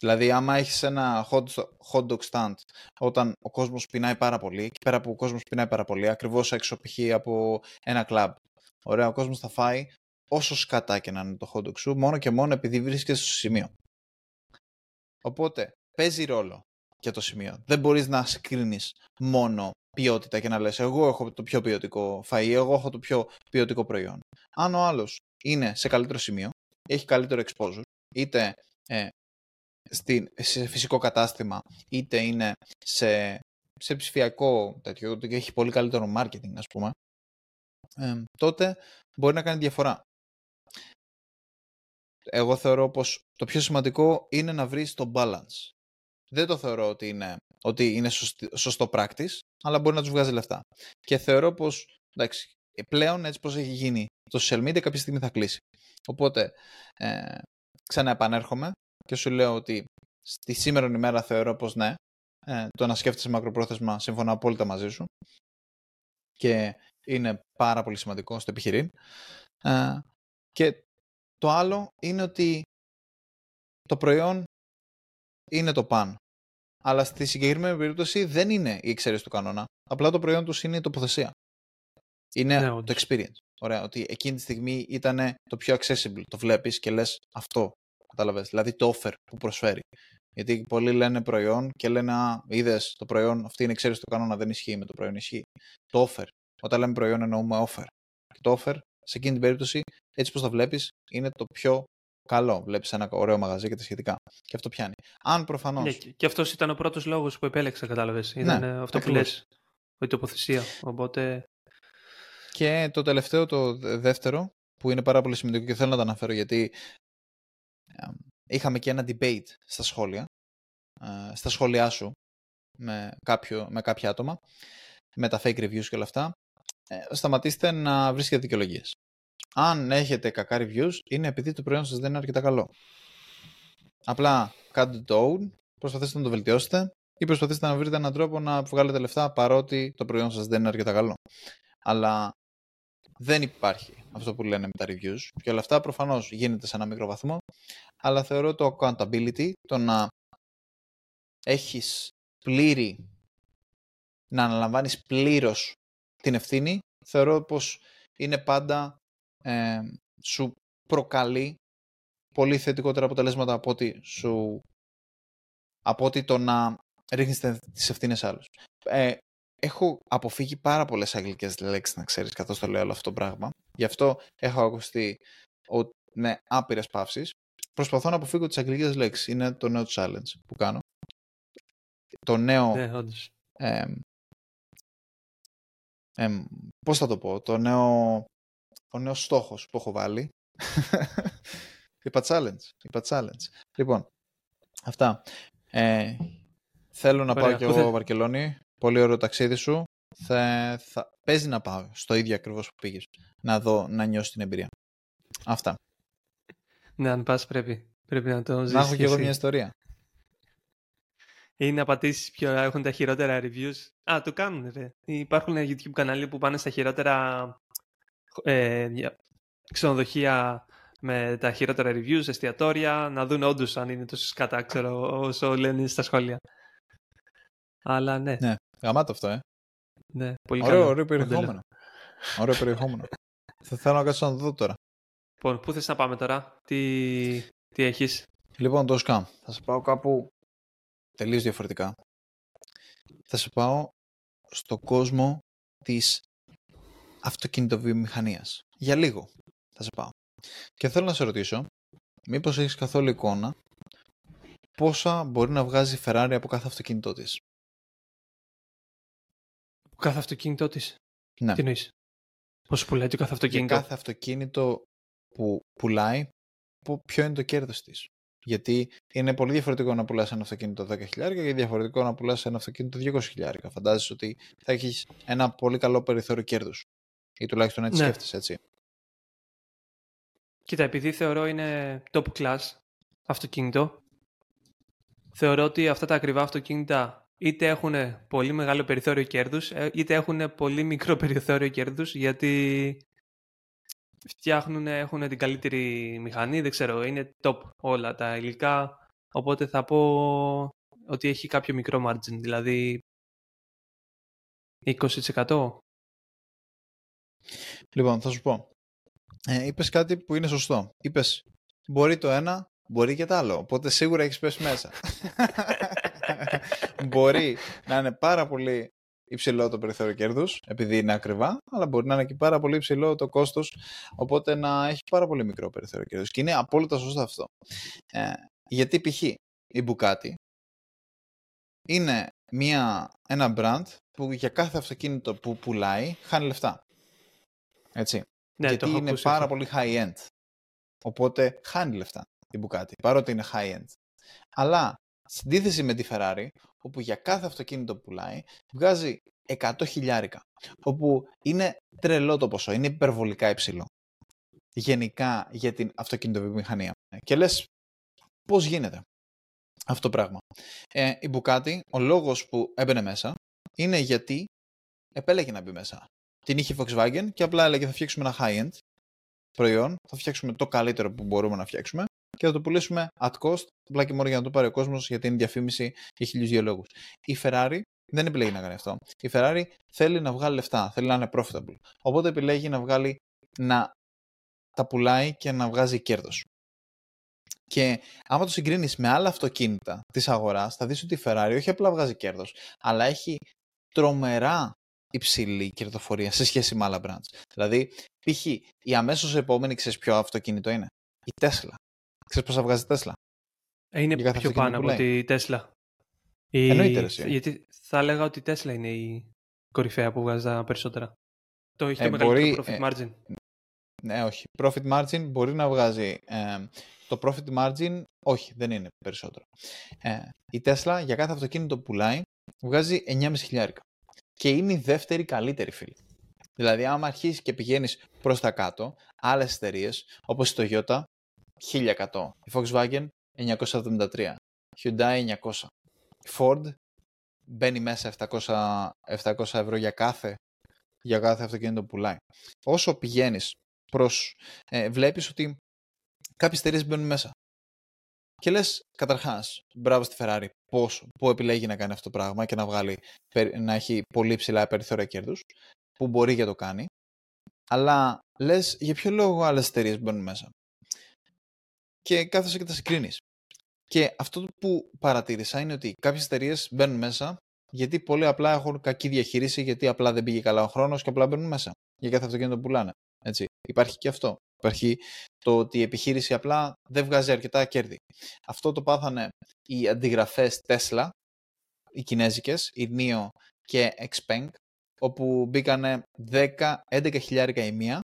Δηλαδή, άμα έχεις ένα hot, hot dog stand όταν ο κόσμος πεινάει πάρα πολύ, και πέρα από ο κόσμος πεινάει πάρα πολύ, ακριβώς έξω π.χ. από ένα κλαμπ, ωραία, ο κόσμος θα φάει όσο σκατά και να είναι το hot dog σου, μόνο και μόνο επειδή βρίσκεσαι στο σημείο. Οπότε, παίζει ρόλο και το σημείο. Δεν μπορείς να συγκρίνεις μόνο ποιότητα και να λες εγώ έχω το πιο ποιοτικό φαΐ, εγώ έχω το πιο ποιοτικό προϊόν. Αν ο άλλος είναι σε καλύτερο σημείο, έχει καλύτερο exposure, είτε ε, σε φυσικό κατάστημα, είτε είναι σε, σε ψηφιακό τέτοιο, και έχει πολύ καλύτερο marketing, ας πούμε, ε, τότε μπορεί να κάνει διαφορά. Εγώ θεωρώ πως το πιο σημαντικό είναι να βρεις το balance. Δεν το θεωρώ ότι είναι, ότι είναι σωστό practice, αλλά μπορεί να τους βγάζει λεφτά. Και θεωρώ πως, εντάξει, πλέον έτσι πως έχει γίνει το social media κάποια στιγμή θα κλείσει. Οπότε, ε, ξαναεπανέρχομαι και σου λέω ότι στη σήμερα ημέρα θεωρώ πως ναι, ε, το να σκέφτεσαι μακροπρόθεσμα συμφωνώ απόλυτα μαζί σου και είναι πάρα πολύ σημαντικό στο επιχειρήν. Ε, και το άλλο είναι ότι το προϊόν είναι το παν. Αλλά στη συγκεκριμένη περίπτωση δεν είναι η εξαίρεση του κανόνα. Απλά το προϊόν τους είναι η τοποθεσία. Είναι ναι, το experience. Ωραία, ότι εκείνη τη στιγμή ήταν το πιο accessible. Το βλέπεις και λες αυτό. Κατάλαβες. Δηλαδή το offer που προσφέρει. Γιατί πολλοί λένε προϊόν και λένε Α, είδες το προϊόν, αυτή είναι εξαίρεση του κανόνα, δεν ισχύει με το προϊόν, ισχύει. Το offer. Όταν λέμε προϊόν εννοούμε offer. Και το offer, σε εκείνη την περίπτωση, έτσι πώς το βλέπεις, είναι το πιο καλό. Βλέπεις ένα ωραίο μαγαζί και τα σχετικά. Και αυτό πιάνει. Αν προφανώς. Ναι, και αυτός ήταν ο πρώτος λόγος που επέλεξα, κατάλαβες. Ναι, ήταν ναι, αυτό που λες. Η τοποθεσία. Οπότε. Και το τελευταίο, το δεύτερο, που είναι πάρα πολύ σημαντικό και θέλω να το αναφέρω γιατί είχαμε και ένα debate στα σχόλια, ε, στα σχόλιά σου με, κάποιο, με κάποια άτομα, με τα fake reviews και όλα αυτά. Ε, σταματήστε να βρίσκετε δικαιολογίες. Αν έχετε κακά reviews, είναι επειδή το προϊόν σας δεν είναι αρκετά καλό. Απλά κάντε το own, προσπαθήστε να το βελτιώσετε ή προσπαθήστε να βρείτε έναν τρόπο να βγάλετε λεφτά παρότι το προϊόν σας δεν είναι αρκετά καλό. Αλλά δεν υπάρχει αυτό που λένε με τα reviews και όλα αυτά προφανώς γίνεται σε ένα μικρό βαθμό αλλά θεωρώ το accountability, το να έχεις πλήρη, να αναλαμβάνεις πλήρως την ευθύνη, θεωρώ πως είναι πάντα ε, σου προκαλεί πολύ θετικότερα αποτελέσματα από ότι, σου, από ότι το να ρίχνεις τις ευθύνες άλλους. Ε, έχω αποφύγει πάρα πολλές αγγλικές λέξεις, να ξέρεις, καθώς το λέω όλο αυτό το πράγμα. Γι' αυτό έχω ακουστεί με άπειρες παύσεις. Προσπαθώ να αποφύγω τις αγγλικές λέξεις. Είναι το νέο challenge που κάνω. Το νέο... Ναι, όντως. πώς θα το πω, το νέο, ο νέος στόχος που έχω βάλει. είπα challenge, είπα challenge. Λοιπόν, αυτά. Ε, θέλω να πάω κι εγώ Βαρκελόνη. Πολύ ωραίο ταξίδι σου. Θα, θα, παίζει να πάω στο ίδιο ακριβώς που πήγες. Να δω, να νιώσω την εμπειρία. Αυτά. Ναι, αν πας πρέπει. Πρέπει να το ζήσεις. Να έχω κι εγώ μια ιστορία. Ή να πατήσεις ποιο έχουν τα χειρότερα reviews. Α, το κάνουν ρε. Υπάρχουν YouTube κανάλια που πάνε στα χειρότερα ε, ξενοδοχεία με τα χειρότερα reviews, εστιατόρια, να δουν όντως αν είναι τόσο σκατά, ξέρω, όσο λένε στα σχόλια. Αλλά ναι. Ναι, γαμάτο αυτό, ε. Ναι, πολύ ωραίο, ωραίο περιεχόμενο. ωραίο περιεχόμενο. Θα θέλω να κάτσω να το δω τώρα. Λοιπόν, πού θες να πάμε τώρα, τι, τι έχεις; Λοιπόν, το σκάμ. Θα σε πάω κάπου τελείως διαφορετικά. Θα σε πάω στο κόσμο της αυτοκινητοβιομηχανίας. Για λίγο θα σε πάω. Και θέλω να σε ρωτήσω, μήπως έχεις καθόλου εικόνα πόσα μπορεί να βγάζει η Ferrari από κάθε αυτοκίνητό της; Από κάθε αυτοκίνητό της. Ναι. Τι εννοείς; Πόσο πουλάει το κάθε αυτοκίνητο; Για κάθε αυτοκίνητο που πουλάει, ποιο είναι το κέρδος της. Γιατί είναι πολύ διαφορετικό να πουλάς ένα αυτοκίνητο 10.000 και διαφορετικό να πουλάς ένα αυτοκίνητο 200.000. Φαντάζεσαι ότι θα έχεις ένα πολύ καλό περιθώριο κέρδους. Ή τουλάχιστον έτσι ναι. σκέφτεσαι, έτσι. Κοίτα, επειδή θεωρώ είναι top class αυτοκίνητο, θεωρώ ότι αυτά τα ακριβά αυτοκίνητα είτε έχουν πολύ μεγάλο περιθώριο κέρδους, ε, είτε έχουν πολύ μικρό περιθώριο κέρδους, γιατί φτιάχνουν, έχουν την καλύτερη μηχανή, δεν ξέρω, είναι top όλα τα υλικά, οπότε θα πω ότι έχει κάποιο μικρό margin, δηλαδή 20%. Λοιπόν, θα σου πω. Ε, είπες κάτι που είναι σωστό. Είπες, μπορεί το ένα, μπορεί και το άλλο, οπότε σίγουρα έχεις πέσει μέσα. μπορεί να είναι πάρα πολύ υψηλό το περιθώριο κέρδους, επειδή είναι ακριβά, αλλά μπορεί να είναι και πάρα πολύ υψηλό το κόστος, οπότε να έχει πάρα πολύ μικρό περιθώριο κέρδους. Και είναι απόλυτα σωστό αυτό. Ε, γιατί π.χ. η Μπουκάτι είναι μια, ένα brand που για κάθε αυτοκίνητο που πουλάει χάνει λεφτά. Έτσι. Ναι, γιατί είναι πάρα πολύ high-end. Οπότε χάνει λεφτά η Μπουκάτι, παρότι είναι high-end. Αλλά Συντίθεση με τη Ferrari, όπου για κάθε αυτοκίνητο που πουλάει βγάζει 100 χιλιάρικα. Όπου είναι τρελό το ποσό, είναι υπερβολικά υψηλό. Γενικά για την αυτοκινητοβιομηχανία. Και λες, πώς γίνεται αυτό το πράγμα; Ε, η Μπουκάτι, ο λόγος που έμπαινε μέσα, είναι γιατί επέλεγε να μπει μέσα. Την είχε Volkswagen και απλά έλεγε θα φτιάξουμε ένα high-end προϊόν, θα φτιάξουμε το καλύτερο που μπορούμε να φτιάξουμε και θα το πουλήσουμε at cost, απλά και μόνο για να το πάρει ο κόσμος γιατί είναι διαφήμιση για χίλιους δύο λόγους. Η Ferrari δεν επιλέγει να κάνει αυτό. Η Ferrari θέλει να βγάλει λεφτά, θέλει να είναι profitable. Οπότε επιλέγει να βγάλει να τα πουλάει και να βγάζει κέρδος. Και άμα το συγκρίνεις με άλλα αυτοκίνητα της αγοράς, θα δεις ότι η Ferrari όχι απλά βγάζει κέρδος, αλλά έχει τρομερά υψηλή κερδοφορία σε σχέση με άλλα brands. Δηλαδή, π.χ. η αμέσως επόμενη, ξέρεις ποιο αυτοκίνητο είναι; Η Tesla. Ξέρεις πόσα βγάζει Τέσλα; Ε, είναι πιο πάνω από τη Τέσλα. Η... Εννοείται ρε, Γιατί θα έλεγα ότι η Τέσλα είναι η κορυφαία που βγάζει τα περισσότερα. Το έχει ε, το μεγαλύτερο profit ε, margin. Ναι, όχι. Profit margin μπορεί να βγάζει. Ε, το profit margin, όχι, δεν είναι περισσότερο. Ε, η Tesla για κάθε αυτοκίνητο που πουλάει βγάζει 9,5 χιλιάρικα. Και είναι η δεύτερη καλύτερη φίλη. Δηλαδή, άμα αρχίσεις και πηγαίνεις προς τα κάτω, άλλες εταιρείες, όπως η Toyota, 1100. Η Volkswagen 973. Hyundai 900. Η Ford μπαίνει μέσα 700, 700 ευρώ για κάθε, για κάθε αυτοκίνητο που πουλάει. Όσο πηγαίνεις προς, ε, βλέπεις ότι κάποιες εταιρείες μπαίνουν μέσα. Και λες, καταρχάς, μπράβο στη Ferrari, πώς, που επιλέγει να κάνει αυτό το πράγμα και να, βγάλει, να έχει πολύ ψηλά περιθώρια κέρδους, που μπορεί και το κάνει. Αλλά λες, για ποιο λόγο άλλες εταιρείες μπαίνουν μέσα και κάθεσαι και τα συγκρίνεις. Και αυτό που παρατήρησα είναι ότι κάποιες εταιρείες μπαίνουν μέσα γιατί πολύ απλά έχουν κακή διαχείριση, γιατί απλά δεν πήγε καλά ο χρόνος και απλά μπαίνουν μέσα. Για κάθε αυτοκίνητο που πουλάνε. Έτσι. Υπάρχει και αυτό. Υπάρχει το ότι η επιχείρηση απλά δεν βγάζει αρκετά κέρδη. Αυτό το πάθανε οι αντιγραφές Tesla, οι κινέζικες, η NIO και Xpeng, όπου μπήκανε 10-11 χιλιάρικα η μία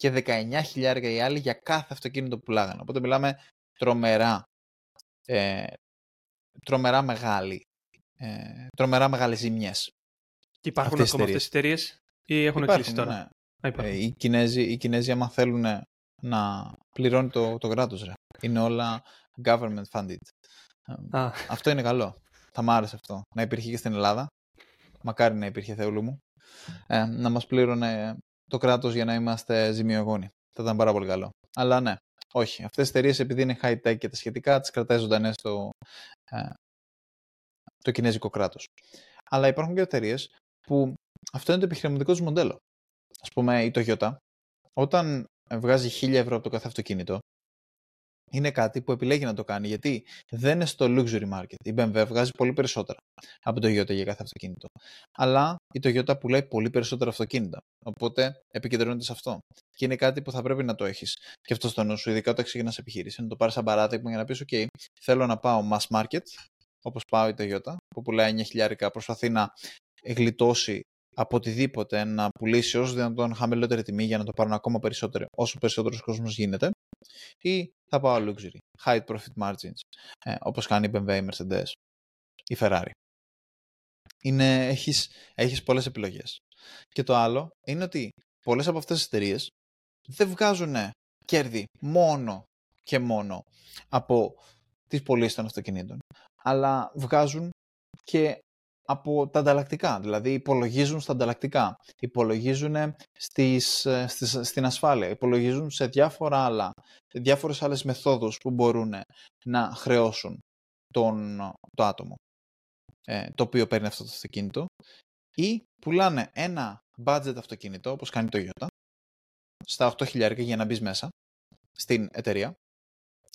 και 19.000 οι άλλοι για κάθε αυτοκίνητο που πουλάγανε. Οπότε μιλάμε τρομερά, ε, τρομερά μεγάλη, ε, τρομερά μεγάλες ζημιές. Και υπάρχουν ακόμα αυτές οι εταιρείες ή έχουν υπάρχουν, κλείσει τώρα; Ναι. Ε, οι, Κινέζοι, οι Κινέζοι άμα θέλουν να πληρώνει το, το κράτος, ρε. είναι όλα government funded. Α. Αυτό είναι καλό. Θα μ' άρεσε αυτό. Να υπήρχε και στην Ελλάδα. Μακάρι να υπήρχε Θεούλου μου. Ε, να μας πλήρωνε το κράτος για να είμαστε ζημιογόνοι. Θα ήταν πάρα πολύ καλό. Αλλά ναι, όχι. Αυτές τι εταιρείες επειδή είναι high tech και τα σχετικά, τις κρατάει ζωντανέ στο ε, το κινέζικο κράτος. Αλλά υπάρχουν και εταιρείες που αυτό είναι το επιχειρηματικό τους μοντέλο. Α πούμε η Toyota, όταν βγάζει 1000 ευρώ από το κάθε αυτοκίνητο, είναι κάτι που επιλέγει να το κάνει γιατί δεν είναι στο luxury market. Η BMW βγάζει πολύ περισσότερα από το Toyota για κάθε αυτοκίνητο. Αλλά η Toyota πουλάει πολύ περισσότερα αυτοκίνητα. Οπότε επικεντρώνεται σε αυτό. Και είναι κάτι που θα πρέπει να το έχεις και αυτό στο νου σου, ειδικά όταν ξεκινάς επιχείρηση. Να το πάρεις σαν παράδειγμα για να πεις: OK, θέλω να πάω mass market, όπως πάω η Toyota, που πουλάει 9 χιλιάρικα, προσπαθεί να γλιτώσει από οτιδήποτε να πουλήσει όσο δυνατόν χαμηλότερη τιμή για να το πάρουν ακόμα περισσότερο, όσο περισσότερος κόσμος γίνεται, ή θα πάω luxury, high profit margins, ε, όπως κάνει η BMW, η Mercedes, η Ferrari. Είναι, έχεις, έχεις πολλές επιλογές. Και το άλλο είναι ότι πολλές από αυτές τις εταιρείες δεν βγάζουν κέρδη μόνο και μόνο από τις πωλήσεις των αυτοκινήτων, αλλά βγάζουν και από τα ανταλλακτικά, δηλαδή υπολογίζουν στα ανταλλακτικά, υπολογίζουν στις, ε, στις, στην ασφάλεια, υπολογίζουν σε διάφορα άλλα, διάφορες άλλες μεθόδους που μπορούν να χρεώσουν τον, το άτομο ε, το οποίο παίρνει αυτό το αυτοκίνητο. Ή πουλάνε ένα budget αυτοκίνητο, όπως κάνει το Toyota, στα 8.000 για να μπεις μέσα στην εταιρεία,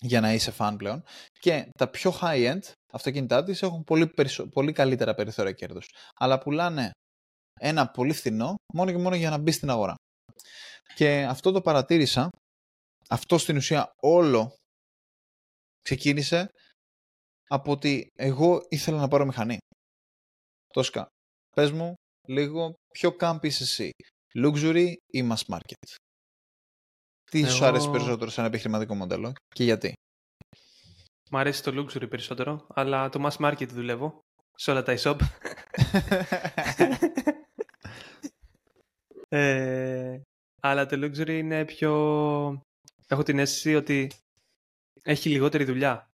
για να είσαι fan πλέον, και τα πιο high-end αυτοκίνητά της έχουν πολύ, πολύ καλύτερα περιθώρια κέρδους. Αλλά πουλάνε ένα πολύ φθηνό μόνο και μόνο για να μπει στην αγορά. Και αυτό το παρατήρησα, αυτό στην ουσία όλο ξεκίνησε από ότι εγώ ήθελα να πάρω μηχανή. Τόσκα, πες μου λίγο ποιο camp είσαι εσύ, luxury ή mass market; Τι εγώ... σου αρέσει περισσότερο σε ένα επιχειρηματικό μοντέλο και γιατί; Μ' αρέσει το luxury περισσότερο, αλλά το mass market δουλεύω σε όλα τα e-shop. ε, αλλά το luxury είναι πιο... Έχω την αίσθηση ότι έχει λιγότερη δουλειά.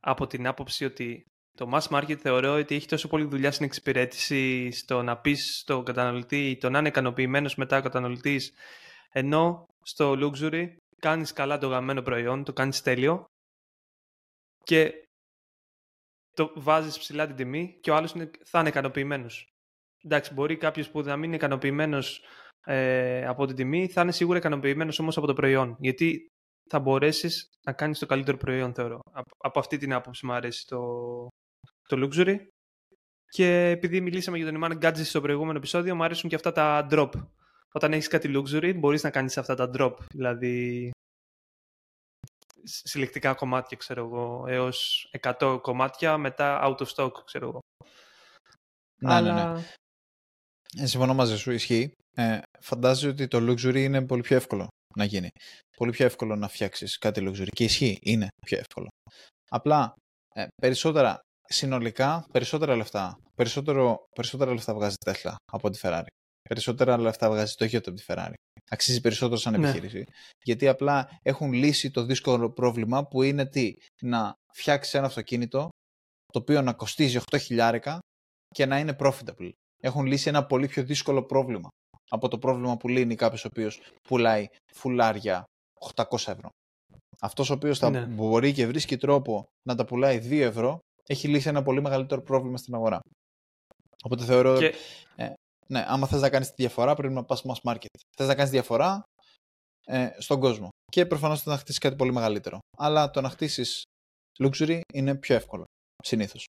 Από την άποψη ότι το mass market θεωρώ ότι έχει τόσο πολύ δουλειά στην εξυπηρέτηση, στο να πεις στον καταναλωτή, το να είναι ικανοποιημένος μετά ο καταναλωτής, ενώ στο luxury κάνεις καλά το γαμμένο προϊόν, το κάνεις τέλειο και το βάζεις ψηλά την τιμή και ο άλλος θα είναι ικανοποιημένος. Εντάξει, μπορεί κάποιος που να μην είναι ικανοποιημένος ε, από την τιμή, θα είναι σίγουρα ικανοποιημένος όμως από το προϊόν. Γιατί θα μπορέσεις να κάνεις το καλύτερο προϊόν, θεωρώ. Από, από αυτή την άποψη μου αρέσει το, το luxury. Και επειδή μιλήσαμε για τον Iman Gadget στο προηγούμενο επεισόδιο, μου αρέσουν και αυτά τα drop. Όταν έχεις κάτι luxury, μπορείς να κάνεις αυτά τα drop. Δηλαδή, συλλεκτικά κομμάτια, ξέρω εγώ, έως 100 κομμάτια, μετά out of stock, ξέρω εγώ. Ναι, Αλλά... ναι, ναι. Ε, συμφωνώ μαζί σου, ισχύει. Ε, φαντάζομαι ότι το luxury είναι πολύ πιο εύκολο να γίνει. Πολύ πιο εύκολο να φτιάξεις κάτι luxury. Και ισχύει, είναι πιο εύκολο. Απλά, ε, περισσότερα συνολικά περισσότερα λεφτά. Περισσότερο, περισσότερα λεφτά βγάζει Tesla από τη Ferrari. Περισσότερα λεφτά βγάζει το Toyota από τη Ferrari. Αξίζει περισσότερο σαν ναι. επιχείρηση. Γιατί απλά έχουν λύσει το δύσκολο πρόβλημα που είναι τι, να φτιάξεις ένα αυτοκίνητο το οποίο να κοστίζει 8 και να είναι profitable. Έχουν λύσει ένα πολύ πιο δύσκολο πρόβλημα από το πρόβλημα που λύνει κάποιος ο οποίος πουλάει φουλάρια 800 ευρώ. Αυτός ο οποίος θα ναι. μπορεί και βρίσκει τρόπο να τα πουλάει 2 ευρώ, έχει λύσει ένα πολύ μεγαλύτερο πρόβλημα στην αγορά. Οπότε θεωρώ. Και... Ε, ναι, άμα θες να κάνεις τη διαφορά, πρέπει να πας mass market. Θες να κάνεις διαφορά ε, στον κόσμο. Και προφανώς θα να χτίσεις κάτι πολύ μεγαλύτερο. Αλλά το να χτίσεις luxury είναι πιο εύκολο. Συνήθως.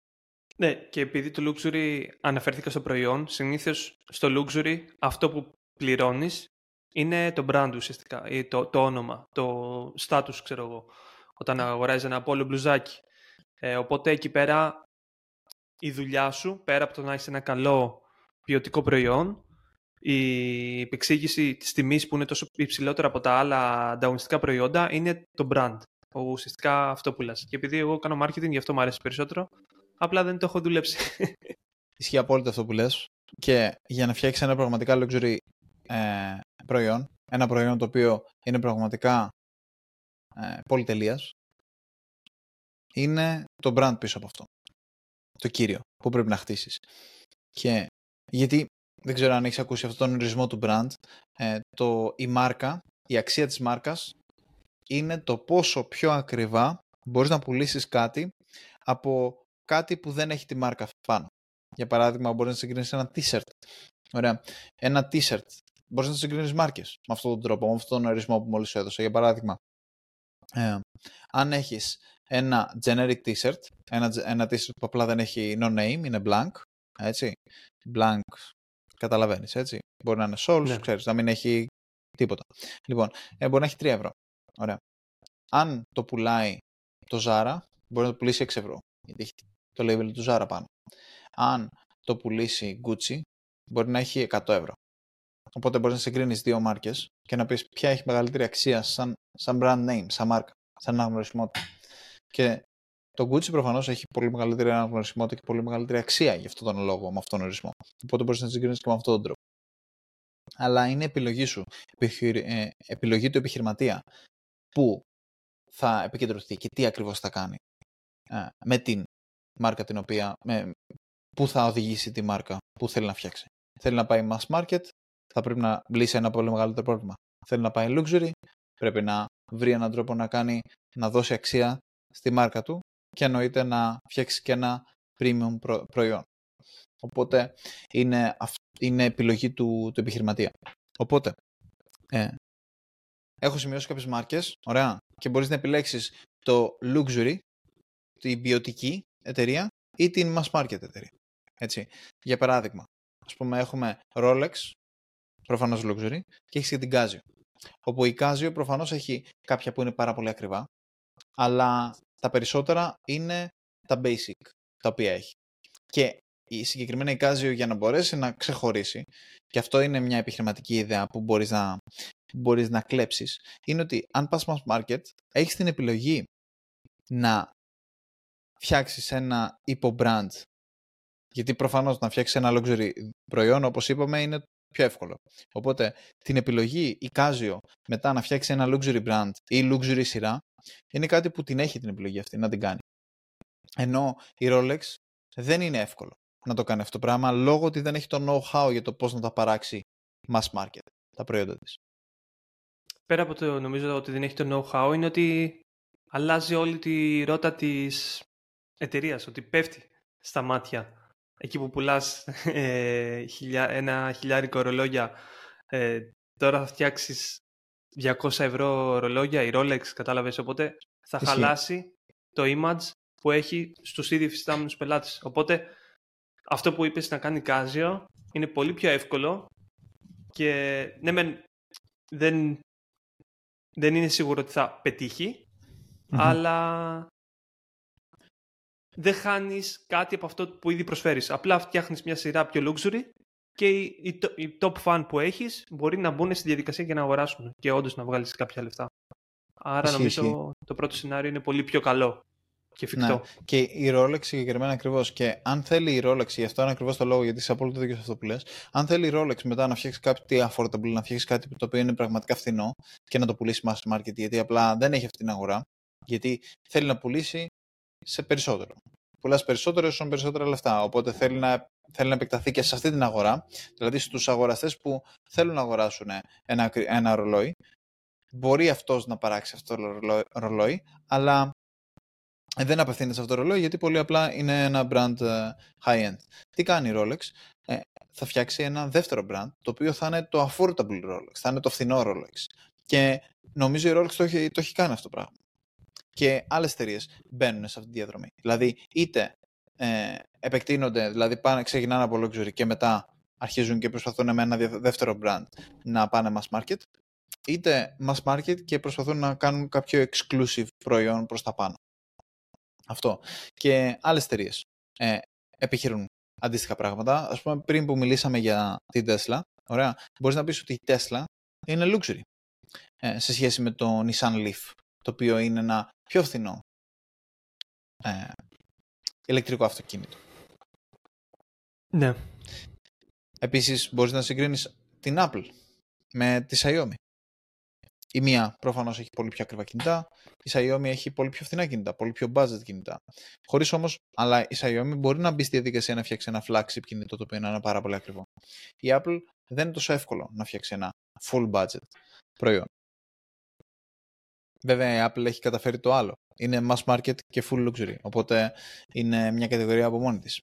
Ναι, και επειδή το luxury αναφέρθηκα στο προϊόν, συνήθως στο luxury αυτό που πληρώνεις είναι το brand ουσιαστικά, ή το, το όνομα, το status, ξέρω εγώ. Όταν αγοράζεις ένα πόλο μπλουζάκι, ε, οπότε εκεί πέρα η δουλειά σου, πέρα από το να έχεις ένα καλό ποιοτικό προϊόν, η επεξήγηση της τιμής που είναι τόσο υψηλότερα από τα άλλα ανταγωνιστικά προϊόντα είναι το brand. Ουσιαστικά αυτό που λες. Και επειδή εγώ κάνω marketing, γι' αυτό μου αρέσει περισσότερο, απλά δεν το έχω δουλέψει. Ισχύει απόλυτα αυτό που λες. Και για να φτιάξεις ένα πραγματικά luxury ε, προϊόν, ένα προϊόν το οποίο είναι πραγματικά ε, πολυτελείας, είναι το brand πίσω από αυτό. Το κύριο που πρέπει να χτίσεις. Και γιατί δεν ξέρω αν έχεις ακούσει αυτόν τον ορισμό του brand, ε, το, η μάρκα, η αξία της μάρκας είναι το πόσο πιο ακριβά μπορείς να πουλήσεις κάτι από κάτι που δεν έχει τη μάρκα πάνω. Για παράδειγμα, μπορείς να συγκρίνεις ένα t-shirt. Ωραία. Ένα t-shirt. Μπορείς να συγκρίνεις μάρκες με αυτόν τον τρόπο, με αυτόν τον ορισμό που μόλις σου έδωσα. Για παράδειγμα, ε, αν έχεις ένα generic t-shirt, ένα, ένα t-shirt που απλά δεν έχει no name, είναι blank, έτσι, blank, καταλαβαίνεις, έτσι, μπορεί να είναι souls, ναι. ξέρεις, να μην έχει τίποτα. Λοιπόν, ε, μπορεί να έχει 3 ευρώ, ωραία. Αν το πουλάει το Zara, μπορεί να το πουλήσει 6 ευρώ, γιατί έχει το label του Zara πάνω. Αν το πουλήσει Gucci, μπορεί να έχει 100 ευρώ. Οπότε μπορείς να συγκρίνεις δύο μάρκες και να πεις ποια έχει μεγαλύτερη αξία σαν, σαν brand name, σαν μάρκα, σαν αναγνωρισιμότητα. Και το Gucci προφανώς έχει πολύ μεγαλύτερη αναγνωρισιμότητα και πολύ μεγαλύτερη αξία για αυτόν τον λόγο, με αυτόν τον ορισμό. Οπότε μπορείς να συγκρίνεις και με αυτόν τον τρόπο. Αλλά είναι επιλογή σου, ε, επιλογή του επιχειρηματία που θα επικεντρωθεί και τι ακριβώς θα κάνει ε, με την μάρκα την οποία, με, πού θα οδηγήσει τη μάρκα που θέλει να φτιάξει. Θέλει να πάει mass market, θα πρέπει να λύσει ένα πολύ μεγαλύτερο πρόβλημα. Θέλει να πάει luxury, πρέπει να βρει έναν τρόπο να κάνει, να δώσει αξία στη μάρκα του και εννοείται να φτιάξει και ένα premium προϊόν. Οπότε είναι, είναι επιλογή του, του επιχειρηματία. Οπότε, ε, έχω σημειώσει κάποιες μάρκες, ωραία, και μπορείς να επιλέξεις το luxury, την ποιοτική εταιρεία ή την mass market εταιρεία. Έτσι. Για παράδειγμα, ας πούμε έχουμε Rolex, προφανώς luxury, και έχεις και την Casio. Όπου η Casio προφανώς έχει κάποια που είναι πάρα πολύ ακριβά, αλλά τα περισσότερα είναι τα basic τα οποία έχει. Και η συγκεκριμένη η Casio για να μπορέσει να ξεχωρίσει, και αυτό είναι μια επιχειρηματική ιδέα που μπορείς να, μπορείς να κλέψεις, είναι ότι αν πας mass market, έχεις την επιλογή να φτιάξεις ένα υπο-brand γιατί προφανώς να φτιάξεις ένα luxury προϊόν, όπως είπαμε, είναι πιο εύκολο. Οπότε την επιλογή η Casio μετά να φτιάξει ένα luxury brand ή luxury σειρά είναι κάτι που την έχει την επιλογή αυτή να την κάνει. Ενώ η Rolex δεν είναι εύκολο να το κάνει αυτό το πράγμα λόγω ότι δεν έχει το know-how για το πώς να τα παράξει mass market τα προϊόντα της. Πέρα από το νομίζω ότι δεν έχει το know-how είναι ότι αλλάζει όλη τη ρότα της εταιρείας, ότι πέφτει στα μάτια εκεί που πουλάς ε, ένα χιλιάρικο ρολόγια, ε, τώρα θα φτιάξεις 200 ευρώ ρολόγια, η Rolex, κατάλαβες, οπότε θα χαλάσει το image που έχει στους ήδη φυστάμενους πελάτες. Οπότε αυτό που είπες να κάνει Casio είναι πολύ πιο εύκολο και ναι μεν δεν, δεν είναι σίγουρο ότι θα πετυχει αλλά δεν χάνεις κάτι από αυτό που ήδη προσφέρεις. Απλά φτιάχνεις μια σειρά πιο luxury και οι, οι, top fan που έχεις μπορεί να μπουν στη διαδικασία και να αγοράσουν και όντως να βγάλεις κάποια λεφτά. Άρα νομίζω το πρώτο σενάριο είναι πολύ πιο καλό και εφικτό. Ναι. Και η Rolex συγκεκριμένα ακριβώς. Και αν θέλει η Rolex, γι' αυτό είναι ακριβώς το λόγο, γιατί είσαι απόλυτο δίκιο σε αυτό που λες, αν θέλει η Rolex μετά να φτιάξει κάτι affordable, να φτιάξει κάτι το οποίο είναι πραγματικά φθηνό και να το πουλήσει mass market, γιατί απλά δεν έχει αυτή την αγορά, γιατί θέλει να πουλήσει σε περισσότερο. Πουλάς περισσότερο όσο περισσότερα λεφτά. Οπότε θέλει να, θέλει να επεκταθεί και σε αυτή την αγορά, δηλαδή στους αγοραστές που θέλουν να αγοράσουν ένα, ένα ρολόι. Μπορεί αυτός να παράξει αυτό το ρολόι, αλλά δεν απευθύνεται σε αυτό το ρολόι γιατί πολύ απλά είναι ένα brand ε, high-end. Τι κάνει η Rolex, ε, θα φτιάξει ένα δεύτερο brand, το οποίο θα είναι το affordable Rolex, θα είναι το φθηνό Rolex. Και νομίζω η Rolex το έχει, το έχει κάνει αυτό το πράγμα και άλλες εταιρείες μπαίνουν σε αυτή τη διαδρομή. Δηλαδή, είτε ε, επεκτείνονται, δηλαδή πάνε, ξεκινάνε από luxury και μετά αρχίζουν και προσπαθούν με ένα δεύτερο brand να πάνε mass market, είτε mass market και προσπαθούν να κάνουν κάποιο exclusive προϊόν προς τα πάνω. Αυτό. Και άλλες εταιρείες ε, επιχειρούν αντίστοιχα πράγματα. Ας πούμε, πριν που μιλήσαμε για την Tesla, ωραία, μπορείς να πεις ότι η Tesla είναι luxury ε, σε σχέση με το Nissan Leaf, το οποίο είναι ένα πιο φθηνό ε, ηλεκτρικό αυτοκίνητο. Ναι. Επίσης μπορείς να συγκρίνεις την Apple με τη Xiaomi. Η μία προφανώς έχει πολύ πιο ακριβά κινητά, η Xiaomi έχει πολύ πιο φθηνά κινητά, πολύ πιο budget κινητά. Χωρίς όμως, αλλά η Xiaomi μπορεί να μπει στη διαδικασία να φτιάξει ένα flagship κινητό το οποίο είναι πάρα πολύ ακριβό. Η Apple δεν είναι τόσο εύκολο να φτιάξει ένα full budget προϊόν. Βέβαια η Apple έχει καταφέρει το άλλο. Είναι mass market και full luxury. Οπότε είναι μια κατηγορία από μόνη της.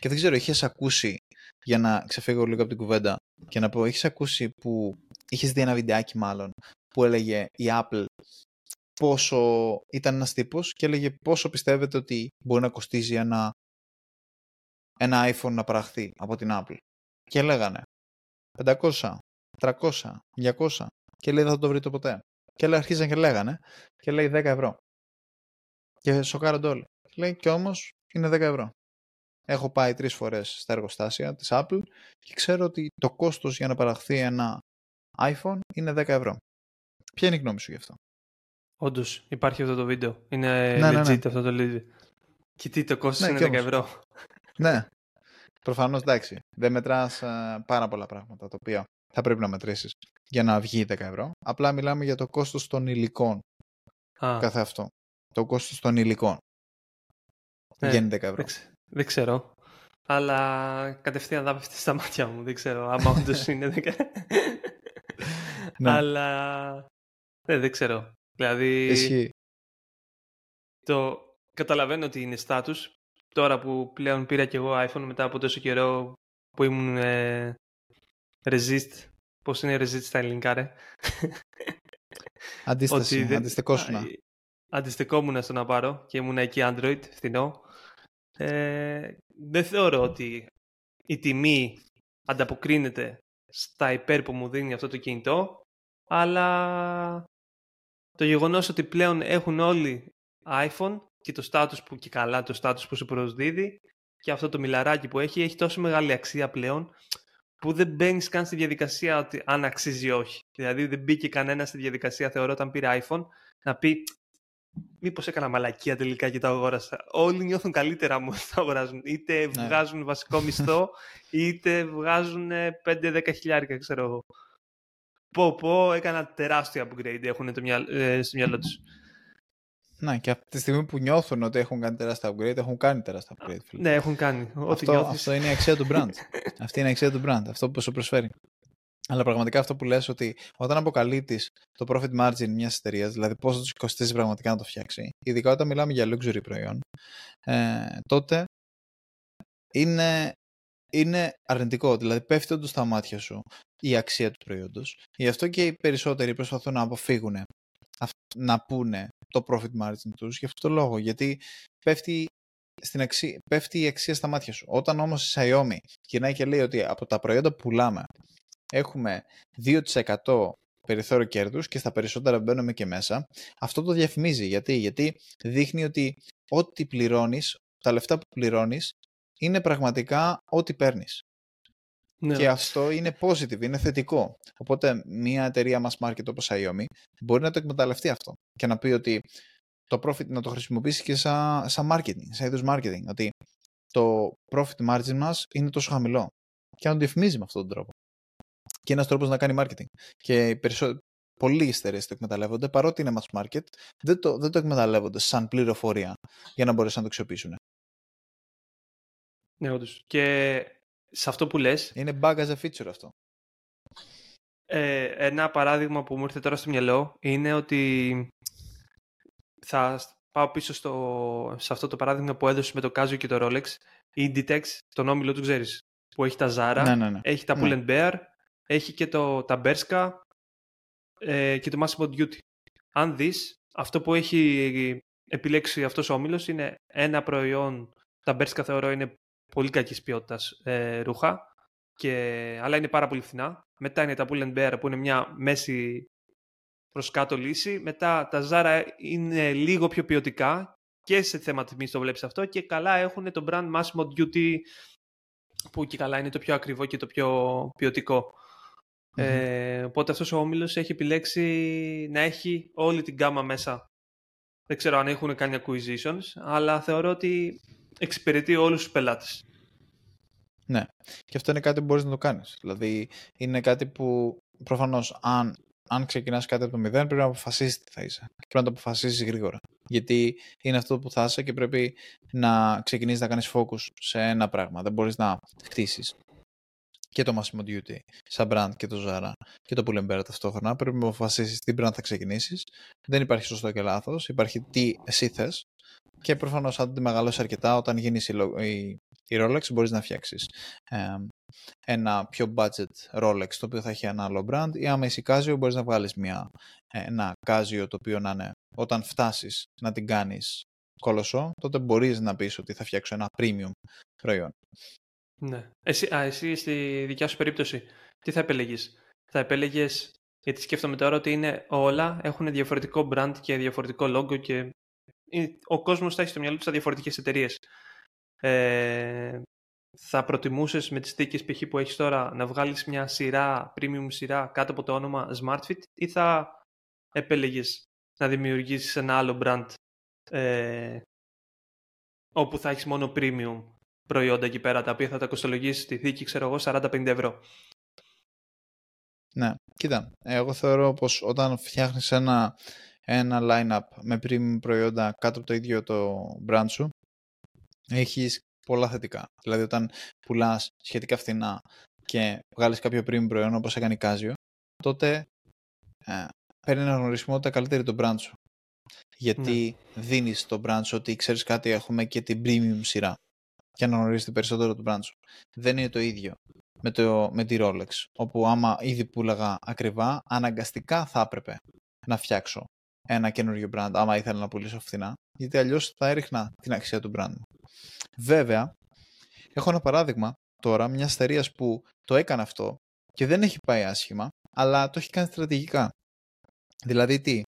Και δεν ξέρω, είχες ακούσει, για να ξεφύγω λίγο από την κουβέντα και να πω, είχες ακούσει που είχες δει ένα βιντεάκι μάλλον που έλεγε η Apple πόσο ήταν ένας τύπος και έλεγε πόσο πιστεύετε ότι μπορεί να κοστίζει ένα, ένα iPhone να παραχθεί από την Apple. Και λέγανε 500, 300, 200 και λέει δεν θα το βρείτε ποτέ. Και λέει, αρχίζαν και λέγανε και λέει 10 ευρώ. Και σοκάρονται όλοι. Λέει και όμως είναι 10 ευρώ. έχω πάει τρεις φορές στα εργοστάσια της Apple και ξέρω ότι το κόστος για να παραχθεί ένα iPhone είναι 10 ευρώ. Ποια είναι η γνώμη σου γι' αυτό; Όντως, υπάρχει αυτό το βίντεο. Είναι ναι, ναι legit ναι, ναι. αυτό το video. Και τι, το κόστος ναι, είναι 10 ευρώ. Ναι. Προφανώς εντάξει. Δεν μετράς πάρα πολλά πράγματα τα οποία θα πρέπει να μετρήσεις για να βγει 10 ευρώ. Απλά μιλάμε για το κόστος των υλικών. Α. Κάθε αυτό. Το κόστος των υλικών. Ναι, Βγαίνει 10 ευρώ. Δεν, ξέρω. Αλλά κατευθείαν θα πέφτει στα μάτια μου. Δεν ξέρω. Άμα όντως είναι 10. ναι. Αλλά. Ναι, δεν ξέρω. Δηλαδή. Ισχύει. Το καταλαβαίνω ότι είναι status. Τώρα που πλέον πήρα κι εγώ iPhone μετά από τόσο καιρό που ήμουν ε, resist. Πώς είναι resist στα ελληνικά, ρε; Αντίσταση, δεν... αντιστεκόσουνα. Αντιστεκόμουν στο να πάρω και ήμουν εκεί Android, φθηνό. Ε, δεν θεωρώ ότι η τιμή ανταποκρίνεται στα υπέρ που μου δίνει αυτό το κινητό, αλλά το γεγονός ότι πλέον έχουν όλοι iPhone και το status που και καλά το status που σου προσδίδει και αυτό το μιλαράκι που έχει έχει τόσο μεγάλη αξία πλέον που δεν μπαίνεις καν στη διαδικασία ότι αν αξίζει ή όχι. Δηλαδή δεν μπήκε κανένας στη διαδικασία θεωρώ όταν πήρε iPhone να πει Μήπως έκανα μαλακία τελικά και τα αγόρασα. Όλοι νιώθουν καλύτερα μου τα αγοράζουν. Είτε ναι. βγάζουν βασικό μισθό, είτε βγάζουν 5-10 χιλιάρικα, ξέρω εγώ. Πω πω, έκανα τεράστιο upgrade, έχουν το μυαλ, ε, στο μυαλό τους. Ναι, και από τη στιγμή που νιώθουν ότι έχουν κάνει τεράστια upgrade, έχουν κάνει τεράστια upgrade. Φίλε. Ναι, έχουν κάνει. Αυτό, αυτό είναι η αξία του brand. Αυτή είναι η αξία του brand, αυτό που σου προσφέρει. Αλλά πραγματικά αυτό που λες ότι όταν αποκαλύπτει το profit margin μιας εταιρείας, δηλαδή πόσο τους κοστίζει πραγματικά να το φτιάξει, ειδικά όταν μιλάμε για luxury προϊόν, ε, τότε είναι, είναι αρνητικό. Δηλαδή πέφτει όντως στα μάτια σου η αξία του προϊόντος. Γι' αυτό και οι περισσότεροι προσπαθούν να αποφύγουν να πούνε το profit margin τους για αυτό το λόγο. Γιατί πέφτει, στην αξία, πέφτει η αξία στα μάτια σου. Όταν όμως η Xiaomi γυρνάει και λέει ότι από τα προϊόντα που πουλάμε έχουμε 2% περιθώριο κέρδους και στα περισσότερα μπαίνουμε και μέσα, αυτό το διαφημίζει. Γιατί, Γιατί δείχνει ότι ό,τι πληρώνεις, τα λεφτά που πληρώνεις, είναι πραγματικά ό,τι παίρνεις. Ναι. Και αυτό είναι positive, είναι θετικό. Οπότε μια εταιρεία mass market όπως Xiaomi μπορεί να το εκμεταλλευτεί αυτό και να πει ότι το profit να το χρησιμοποιήσει και σαν, σαν marketing, σαν είδους marketing. Ότι το profit margin μας είναι τόσο χαμηλό και να το διαφημίζει με αυτόν τον τρόπο. Και ένας τρόπος να κάνει marketing. Και περισσότερο, πολλοί εταιρείε το εκμεταλλεύονται, παρότι είναι mass market, δεν το, δεν το εκμεταλλεύονται σαν πληροφορία για να μπορέσουν να το αξιοποιήσουν. Ναι, όντως. Και σε αυτό που λες... Είναι bug as a feature αυτό. Ε, ένα παράδειγμα που μου ήρθε τώρα στο μυαλό είναι ότι θα πάω πίσω στο, σε αυτό το παράδειγμα που έδωσε με το Casio και το Rolex. Η Inditex, τον όμιλο του ξέρεις, που έχει τα Zara, ναι, ναι, ναι. έχει τα Pull Bear, έχει και το, τα Berska ε, και το Massimo Duty. Αν δεις, αυτό που έχει επιλέξει αυτός ο όμιλος είναι ένα προϊόν, τα Berska θεωρώ είναι πολύ κακής ποιότητας ε, ρούχα, και, αλλά είναι πάρα πολύ φθηνά. Μετά είναι τα Pull Bear που είναι μια μέση προς κάτω λύση. Μετά τα Zara είναι λίγο πιο ποιοτικά και σε θέμα τιμής το βλέπεις αυτό και καλά έχουν το brand Massimo Duty που και καλά είναι το πιο ακριβό και το πιο ποιοτικό. Ε, οπότε αυτός ο όμιλος έχει επιλέξει να έχει όλη την γκάμα μέσα. Δεν ξέρω αν έχουν κάνει acquisitions, αλλά θεωρώ ότι εξυπηρετεί όλους τους πελάτες. Ναι. Και αυτό είναι κάτι που μπορείς να το κάνεις. Δηλαδή, είναι κάτι που προφανώς αν, αν ξεκινάς κάτι από το μηδέν πρέπει να αποφασίσεις τι θα είσαι. Και πρέπει να το αποφασίσεις γρήγορα. Γιατί είναι αυτό που θα είσαι και πρέπει να ξεκινήσεις να κάνεις focus σε ένα πράγμα. Δεν μπορείς να χτίσεις και το Massimo Duty σαν brand και το Zara και το Pull&Bear ταυτόχρονα. Πρέπει να αποφασίσεις τι brand θα ξεκινήσεις. Δεν υπάρχει σωστό και λάθος. Υπάρχει τι εσύ θες. Και προφανώς, αν τη μεγαλώσεις αρκετά, όταν γίνεις η, η, η Rolex, μπορείς να φτιάξεις ε, ένα πιο budget Rolex το οποίο θα έχει ένα άλλο brand. Ή άμα είσαι Casio, μπορείς να βγάλεις ένα Casio το οποίο να είναι όταν φτάσεις να την κάνεις κολοσσό, τότε μπορείς να πεις ότι θα φτιάξω ένα premium προϊόν. Ναι. Εσύ, α, εσύ στη δικιά σου περίπτωση, τι θα επέλεγε. Θα επέλεγε, γιατί σκέφτομαι τώρα ότι είναι όλα έχουν διαφορετικό brand και διαφορετικό logo και ο κόσμος θα έχει στο μυαλό του διαφορετικές εταιρείες. ε, θα προτιμούσες με τις θήκες π.χ. που έχεις τώρα να βγάλεις μια σειρά, premium σειρά κάτω από το όνομα SmartFit ή θα επέλεγες να δημιουργήσεις ένα άλλο brand ε, όπου θα έχεις μόνο premium; Προϊόντα εκεί πέρα τα οποία θα τα κοστολογήσεις στη θήκη ξέρω εγώ 40-50 ευρώ. Ναι, κοίτα, εγώ θεωρώ πως όταν φτιάχνεις ένα, ένα line-up με premium προϊόντα κάτω από το ίδιο το brand σου έχεις πολλά θετικά. Δηλαδή όταν πουλάς σχετικά φθηνά και βγάλεις κάποιο premium προϊόν όπως έκανε η Casio τότε ε, παίρνει ένα γνωρισμό ότι καλύτερη το brand σου. Γιατί ναι. δίνεις το brand σου ότι ξέρεις κάτι έχουμε και την premium σειρά και αναγνωρίζετε περισσότερο το brand σου. Δεν είναι το ίδιο με, το, με τη Rolex, όπου άμα ήδη πουλάγα ακριβά, αναγκαστικά θα έπρεπε να φτιάξω ένα καινούριο brand, άμα ήθελα να πουλήσω φθηνά, γιατί αλλιώς θα έριχνα την αξία του brand μου. Βέβαια, έχω ένα παράδειγμα τώρα μια εταιρεία που το έκανε αυτό και δεν έχει πάει άσχημα, αλλά το έχει κάνει στρατηγικά. Δηλαδή τι,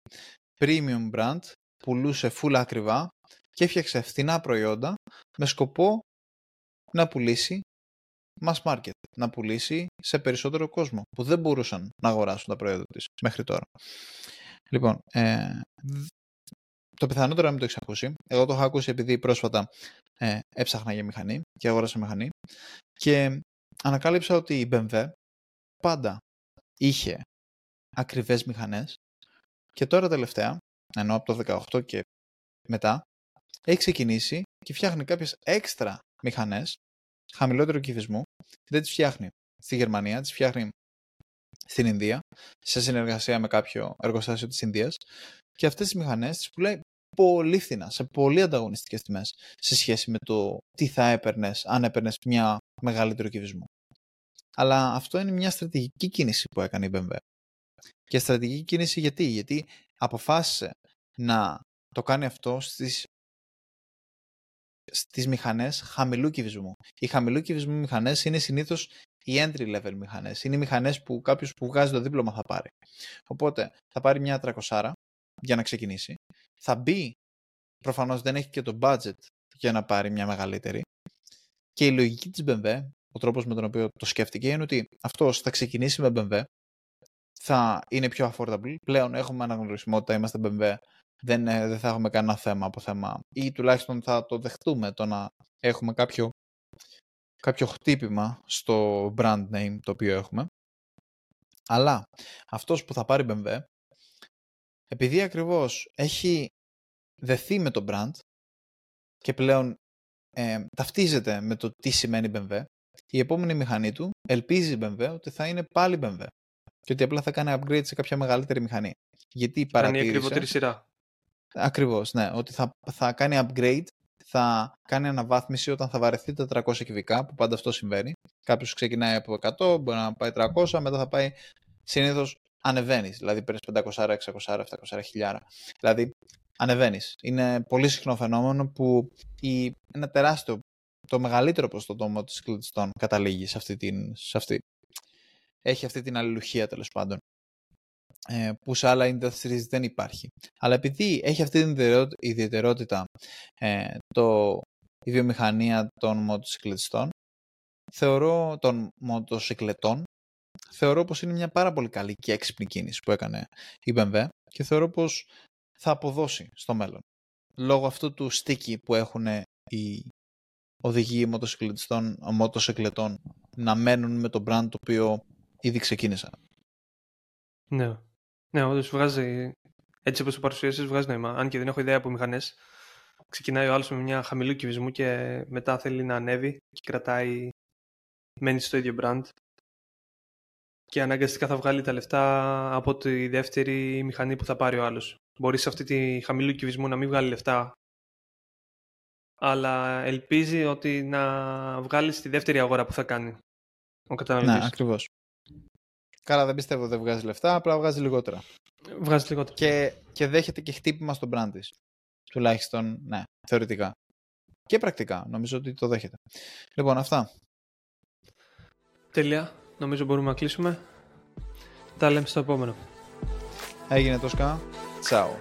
premium brand, πουλούσε full ακριβά και έφτιαξε φθηνά προϊόντα με σκοπό να πουλήσει mass market, να πουλήσει σε περισσότερο κόσμο που δεν μπορούσαν να αγοράσουν τα προϊόντα της μέχρι τώρα. Λοιπόν, ε, το πιθανότερο να μην το έχεις ακούσει. Εγώ το έχω ακούσει επειδή πρόσφατα ε, έψαχνα για μηχανή και αγόρασα μηχανή και ανακάλυψα ότι η BMW πάντα είχε ακριβές μηχανές και τώρα τελευταία, ενώ από το 18 και μετά, έχει ξεκινήσει και φτιάχνει κάποιες έξτρα μηχανές χαμηλότερου κυβισμού δεν τις φτιάχνει στη Γερμανία, τις φτιάχνει στην Ινδία σε συνεργασία με κάποιο εργοστάσιο της Ινδίας και αυτές τις μηχανές τις πουλάει πολύ φθηνά, σε πολύ ανταγωνιστικές τιμές σε σχέση με το τι θα έπαιρνες αν έπαιρνες μια μεγαλύτερο κυβισμό. Αλλά αυτό είναι μια στρατηγική κίνηση που έκανε η BMW. Και στρατηγική κίνηση γιατί, γιατί αποφάσισε να το κάνει αυτό στις στις μηχανές χαμηλού κυβισμού. Οι χαμηλού κυβισμού μηχανές είναι συνήθως οι entry level μηχανές. Είναι οι μηχανές που κάποιος που βγάζει το δίπλωμα θα πάρει. Οπότε θα πάρει μια 300 για να ξεκινήσει. Θα μπει, προφανώς δεν έχει και το budget για να πάρει μια μεγαλύτερη. Και η λογική της BMW, ο τρόπος με τον οποίο το σκέφτηκε, είναι ότι αυτός θα ξεκινήσει με BMW, θα είναι πιο affordable. Πλέον έχουμε αναγνωρισμό ότι είμαστε BMW δεν, ε, δεν θα έχουμε κανένα θέμα από θέμα ή τουλάχιστον θα το δεχτούμε το να έχουμε κάποιο, κάποιο χτύπημα στο brand name το οποίο έχουμε. Αλλά αυτός που θα πάρει BMW, επειδή ακριβώς έχει δεθεί με το brand και πλέον ε, ταυτίζεται με το τι σημαίνει BMW, η επόμενη μηχανή του ελπίζει η BMW ότι θα είναι πάλι BMW και ότι απλά θα κάνει upgrade σε κάποια μεγαλύτερη μηχανή. Γιατί παρατήρησε... Κάνει ακριβότερη σειρά. Ακριβώς, ναι. Ότι θα, θα κάνει upgrade, θα κάνει αναβάθμιση όταν θα βαρεθεί τα 400 κυβικά, που πάντα αυτό συμβαίνει. Κάποιος ξεκινάει από 100, μπορεί να πάει 300, μετά θα πάει συνήθως ανεβαίνεις. Δηλαδή παίρνεις 500, 600, 700 χιλιάρα. Δηλαδή ανεβαίνεις. Είναι πολύ συχνό φαινόμενο που η, ένα τεράστιο, το μεγαλύτερο ποσοστό τη κλειστών καταλήγει σε αυτή την. Σε αυτή, έχει αυτή την αλληλουχία τέλος πάντων. Ε, που σε άλλα industries δεν υπάρχει. Αλλά επειδή έχει αυτή την ιδιαιτερότητα ε, το, η βιομηχανία των μοτοσυκλετιστών, θεωρώ, των μοτοσυκλετών, θεωρώ πως είναι μια πάρα πολύ καλή και έξυπνη κίνηση που έκανε η BMW και θεωρώ πως θα αποδώσει στο μέλλον. Λόγω αυτού του sticky που έχουν οι οδηγοί μοτοσυκλετιστών, μοτοσυκλετών να μένουν με το brand το οποίο ήδη ξεκίνησαν. Ναι. Ναι, όντως βγάζει. Έτσι όπως το παρουσίασες, βγάζει νόημα. Αν και δεν έχω ιδέα από μηχανές. Ξεκινάει ο άλλος με μια χαμηλού κυβισμού και μετά θέλει να ανέβει και κρατάει. Μένει στο ίδιο brand. Και αναγκαστικά θα βγάλει τα λεφτά από τη δεύτερη μηχανή που θα πάρει ο άλλος. Μπορεί σε αυτή τη χαμηλού κυβισμού να μην βγάλει λεφτά. Αλλά ελπίζει ότι να βγάλει στη δεύτερη αγορά που θα κάνει ο καταναλωτής. Ναι, ακριβώς. Καλά, δεν πιστεύω ότι δεν βγάζει λεφτά, απλά βγάζει λιγότερα. Βγάζει λιγότερα. Και, και δέχεται και χτύπημα στον brand της. Τουλάχιστον, ναι, θεωρητικά. Και πρακτικά. Νομίζω ότι το δέχεται. Λοιπόν, αυτά. Τέλεια. Νομίζω μπορούμε να κλείσουμε. Τα λέμε στο επόμενο. Έγινε το σκά. Τσάου.